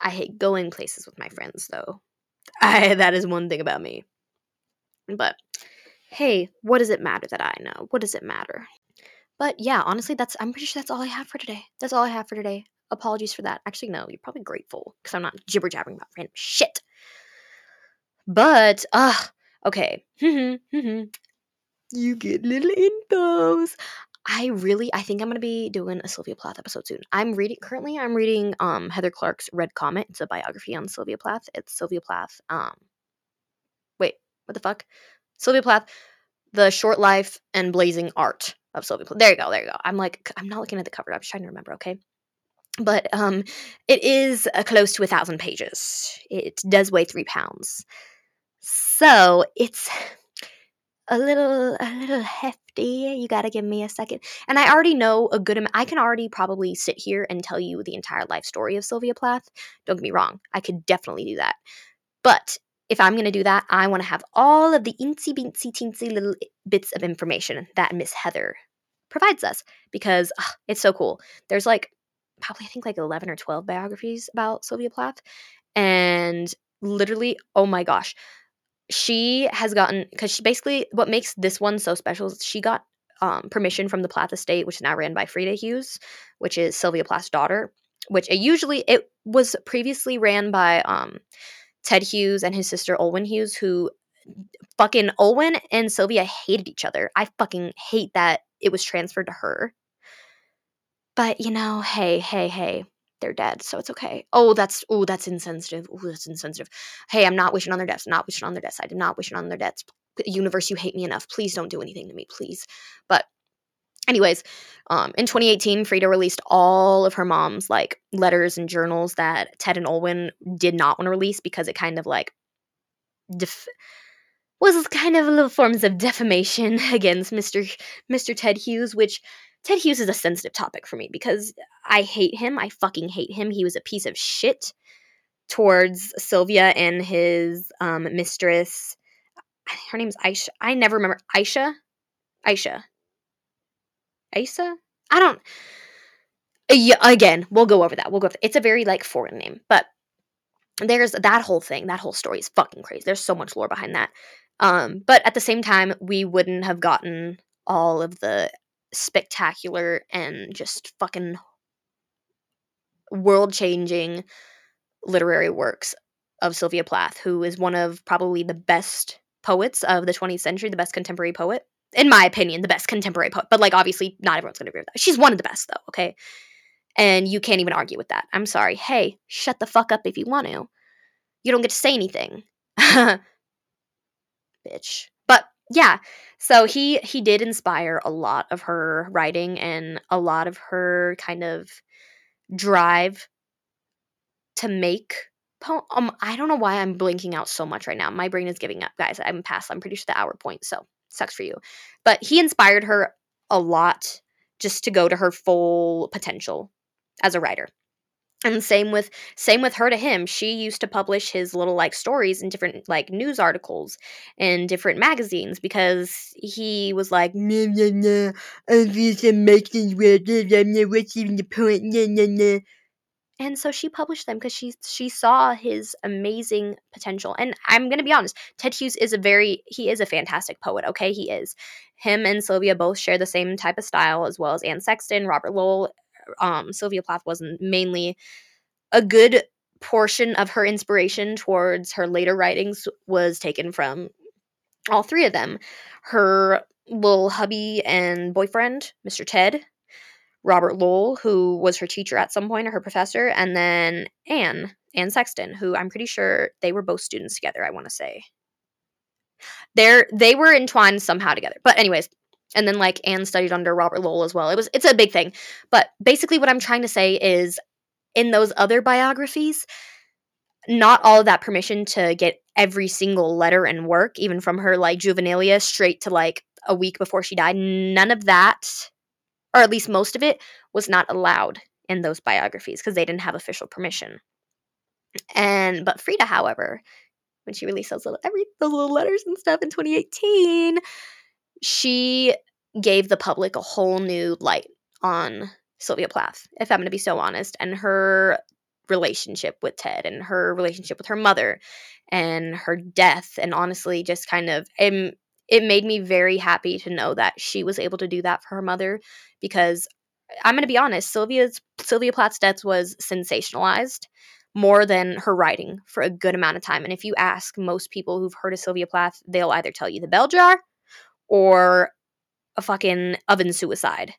I hate going places with my friends, though. I, that is one thing about me. But hey, what does it matter that I know? What does it matter? But yeah, honestly, that's I'm pretty sure that's all I have for today. That's all I have for today. Apologies for that. Actually, no, you're probably grateful because I'm not jibber jabbering about random shit. But, uh, okay. you get little infos. I really, I think I'm gonna be doing a Sylvia Plath episode soon. I'm reading currently. I'm reading um Heather Clark's Red Comet. It's a biography on Sylvia Plath. It's Sylvia Plath. Um, wait, what the fuck? Sylvia Plath, the short life and blazing art of Sylvia Plath. There you go. There you go. I'm like, I'm not looking at the cover. I'm just trying to remember. Okay, but um, it is uh, close to a thousand pages. It does weigh three pounds, so it's a little a little hefty. You got to give me a second. And I already know a good amount. I can already probably sit here and tell you the entire life story of Sylvia Plath. Don't get me wrong. I could definitely do that. But if I'm going to do that, I want to have all of the incy beansy teensy little bits of information that Miss Heather provides us because ugh, it's so cool. There's like probably I think like 11 or 12 biographies about Sylvia Plath and literally oh my gosh she has gotten because she basically what makes this one so special is she got um, permission from the Plath estate, which is now ran by Frida Hughes, which is Sylvia Plath's daughter. Which it usually it was previously ran by um, Ted Hughes and his sister Olwen Hughes, who fucking Olwen and Sylvia hated each other. I fucking hate that it was transferred to her. But you know, hey, hey, hey, they're dead, so it's okay. Oh, that's oh, that's insensitive. Oh, that's insensitive. Hey, I'm not wishing on their deaths. Not wishing on their deaths. I did not wish it on their deaths. Universe, you hate me enough. Please don't do anything to me, please. But anyways, um, in 2018, Frida released all of her mom's like letters and journals that Ted and Olwen did not want to release because it kind of like def- was kind of a little forms of defamation against Mr. Mr. Ted Hughes, which Ted Hughes is a sensitive topic for me because I hate him. I fucking hate him. He was a piece of shit towards Sylvia and his um, mistress. Her name's Aisha. I never remember Aisha. Aisha. Aisha. I don't. Yeah, again, we'll go over that. We'll go. Over it's a very like foreign name, but there's that whole thing. That whole story is fucking crazy. There's so much lore behind that. Um, but at the same time, we wouldn't have gotten all of the spectacular and just fucking world changing literary works of Sylvia Plath, who is one of probably the best poets of the 20th century, the best contemporary poet. In my opinion, the best contemporary poet. But, like, obviously, not everyone's going to agree with that. She's one of the best, though, okay? And you can't even argue with that. I'm sorry. Hey, shut the fuck up if you want to. You don't get to say anything. Bitch. Yeah, so he he did inspire a lot of her writing and a lot of her kind of drive to make um I don't know why I'm blinking out so much right now. My brain is giving up, guys. I'm past I'm pretty sure the hour point, so sucks for you. But he inspired her a lot just to go to her full potential as a writer and same with same with her to him she used to publish his little like stories in different like news articles and different magazines because he was like nah, nah, nah, I'm making what's even the point nah, nah, nah. and so she published them because she she saw his amazing potential. And i'm gonna be honest ted hughes is a very he is a fantastic poet okay? He is. Him and sylvia both share the same type of style as well as anne sexton robert lowell um, Sylvia Plath wasn't mainly a good portion of her inspiration towards her later writings was taken from all three of them her little hubby and boyfriend, Mr. Ted, Robert Lowell, who was her teacher at some point or her professor, and then Anne, Anne Sexton, who I'm pretty sure they were both students together, I want to say. They're they were entwined somehow together. But anyways, and then like Anne studied under Robert Lowell as well. It was it's a big thing. But basically what I'm trying to say is in those other biographies, not all of that permission to get every single letter and work, even from her like juvenilia straight to like a week before she died, none of that, or at least most of it, was not allowed in those biographies because they didn't have official permission. And but Frida, however, when she released those little every those little letters and stuff in 2018, she gave the public a whole new light on Sylvia Plath, if I'm going to be so honest, and her relationship with Ted and her relationship with her mother and her death and honestly just kind of it, it made me very happy to know that she was able to do that for her mother because I'm going to be honest, Sylvia's Sylvia Plath's death was sensationalized more than her writing for a good amount of time. And if you ask most people who've heard of Sylvia Plath, they'll either tell you the bell jar or a fucking oven suicide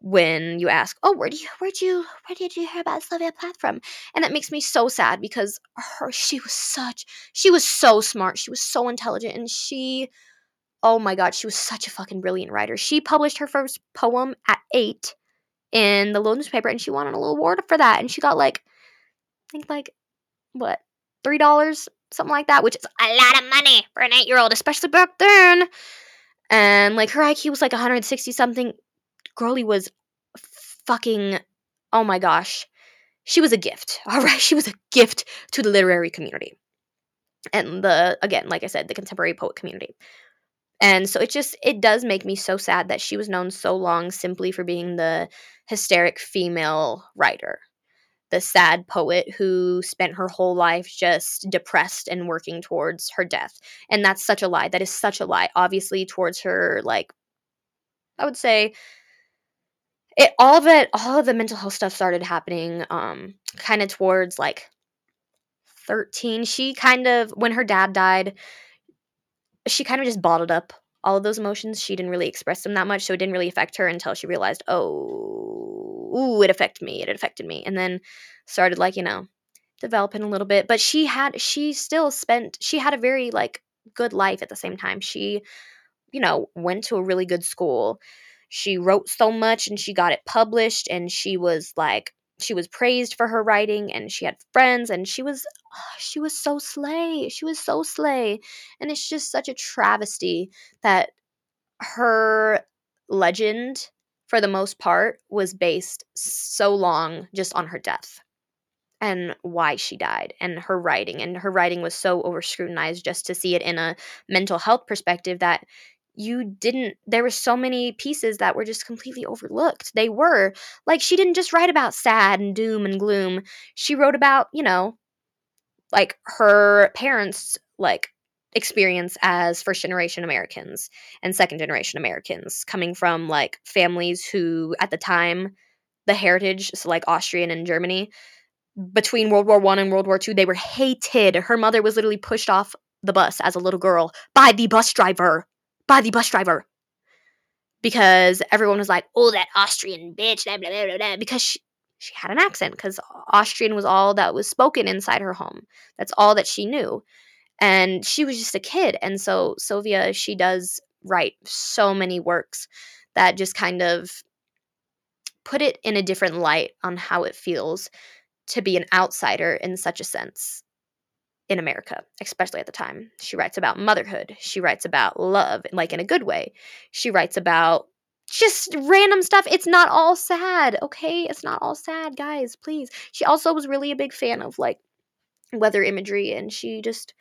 when you ask, "Oh, where do you where you where did you hear about Sylvia Plath from?" And that makes me so sad because her she was such she was so smart, she was so intelligent, and she oh my god, she was such a fucking brilliant writer. She published her first poem at eight in the little newspaper, and she won an little award for that, and she got like I think like what three dollars something like that, which is a lot of money for an eight year old, especially back then. And like her IQ was like 160 something girlie was fucking oh my gosh. She was a gift. All right, she was a gift to the literary community. And the again, like I said, the contemporary poet community. And so it just it does make me so sad that she was known so long simply for being the hysteric female writer. The sad poet who spent her whole life just depressed and working towards her death. And that's such a lie. That is such a lie. Obviously towards her like I would say it all of it all of the mental health stuff started happening um kind of towards like 13 she kind of when her dad died she kind of just bottled up all of those emotions she didn't really express them that much so it didn't really affect her until she realized oh ooh, it affected me it affected me and then started like you know developing a little bit but she had she still spent she had a very like good life at the same time. She you know went to a really good school. She wrote so much and she got it published and she was like she was praised for her writing and she had friends and she was oh, she was so slay she was so slay and it's just such a travesty that her legend for the most part was based so long just on her death and why she died and her writing and her writing was so over scrutinized just to see it in a mental health perspective that you didn't there were so many pieces that were just completely overlooked. They were like she didn't just write about sad and doom and gloom. She wrote about you know like her parents like experience as first generation americans and second generation americans coming from like families who at the time the heritage so like austrian and germany between world war one and world war two they were hated. Her mother was literally pushed off the bus as a little girl by the bus driver by the bus driver. Because everyone was like, "Oh, that Austrian bitch," blah, blah, blah, blah, because she she had an accent because Austrian was all that was spoken inside her home. That's all that she knew, and she was just a kid. And so Sylvia, she does write so many works that just kind of put it in a different light on how it feels to be an outsider in such a sense in America, especially at the time. She writes about motherhood. She writes about love, like in a good way. She writes about just random stuff. It's not all sad, okay? It's not all sad, guys, please. She also was really a big fan of like weather imagery and she just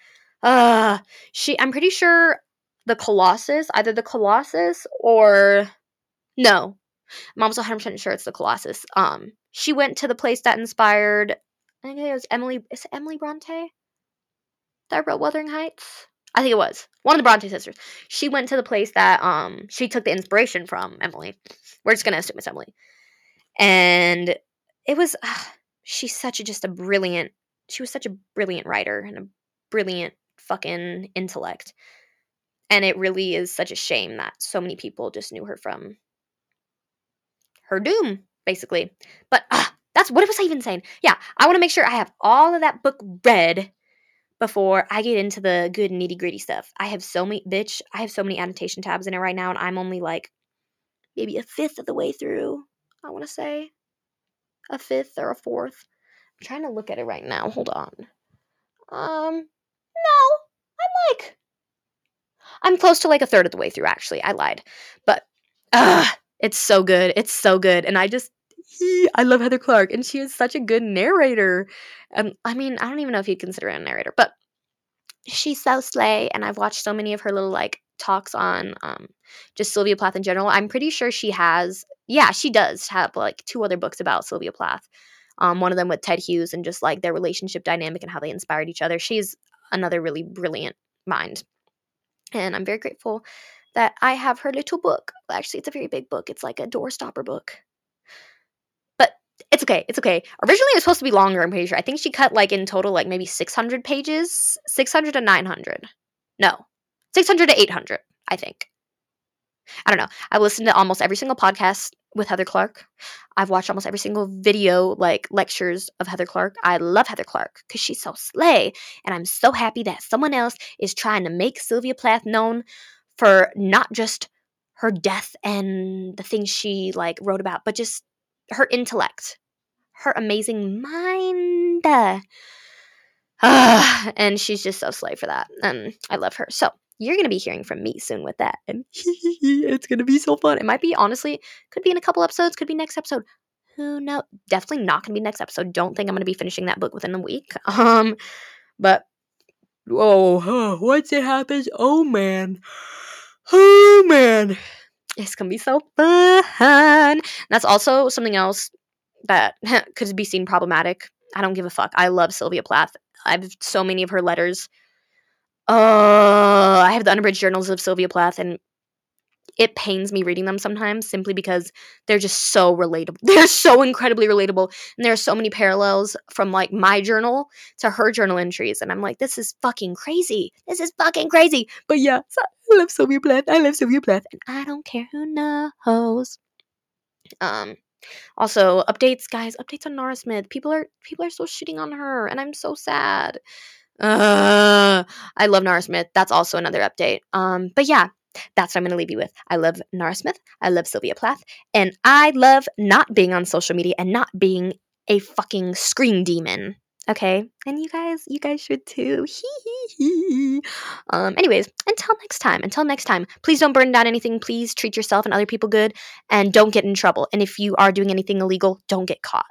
uh she I'm pretty sure the Colossus, either the Colossus or no. I'm 100% sure it's the Colossus. Um she went to the place that inspired I think it was Emily is it Emily Bronte? that wrote Wuthering Heights? I think it was one of the Bronte sisters. She went to the place that um she took the inspiration from Emily. We're just gonna assume it's Emily, and it was uh, she's such a just a brilliant. She was such a brilliant writer and a brilliant fucking intellect, and it really is such a shame that so many people just knew her from her doom, basically. But uh, that's what was I even saying? Yeah, I want to make sure I have all of that book read before I get into the good nitty gritty stuff. I have so many, bitch, I have so many annotation tabs in it right now, and I'm only like maybe a fifth of the way through. I want to say a fifth or a fourth. I'm trying to look at it right now. Hold on. Um, no, I'm like, I'm close to like a third of the way through, actually. I lied. But, uh, it's so good. It's so good. And I just, I love Heather Clark, and she is such a good narrator. Um, I mean, I don't even know if you'd consider her a narrator, but she's so slay, and I've watched so many of her little like talks on um, just Sylvia Plath in general. I'm pretty sure she has, yeah, she does have like two other books about Sylvia Plath. Um, one of them with Ted Hughes and just like their relationship dynamic and how they inspired each other. She's another really brilliant mind. And I'm very grateful that I have her little book. Actually, it's a very big book. It's like a doorstopper book. But it's okay. It's okay. Originally, it was supposed to be longer, I'm pretty sure. I think she cut like in total, like maybe 600 pages, 600 to 900. No, 600 to 800, I think. I don't know. I've listened to almost every single podcast with Heather Clark. I've watched almost every single video, like lectures of Heather Clark. I love Heather Clark because she's so slay. And I'm so happy that someone else is trying to make Sylvia Plath known for not just her death and the things she like wrote about, but just her intellect, her amazing mind. Uh, and she's just so slay for that. And I love her. So you're going to be hearing from me soon with that. And it's going to be so fun. It might be, honestly, could be in a couple episodes, could be next episode. Who knows? Definitely not going to be next episode. Don't think I'm going to be finishing that book within a week. Um, but, whoa, once it happens, oh man. Oh man. It's to be so fun. That's also something else that could be seen problematic. I don't give a fuck. I love Sylvia Plath. I have so many of her letters uh, I have the unabridged journals of Sylvia Plath, and it pains me reading them sometimes simply because they're just so relatable. They're so incredibly relatable. And there are so many parallels from like my journal to her journal entries. And I'm like, this is fucking crazy. This is fucking crazy. But yeah, so I love Sylvia Plath. I love Sylvia Plath. And I don't care who knows. Um, also, updates, guys, updates on Nara Smith. People are people are so shitting on her, and I'm so sad. Uh, I love Nara Smith. That's also another update. Um, but yeah, that's what I'm going to leave you with. I love Nara Smith. I love Sylvia Plath. And I love not being on social media and not being a fucking screen demon. Okay? And you guys, you guys should too. Hee hee hee. Um, anyways, until next time, until next time, please don't burn down anything. Please treat yourself and other people good and don't get in trouble. And if you are doing anything illegal, don't get caught.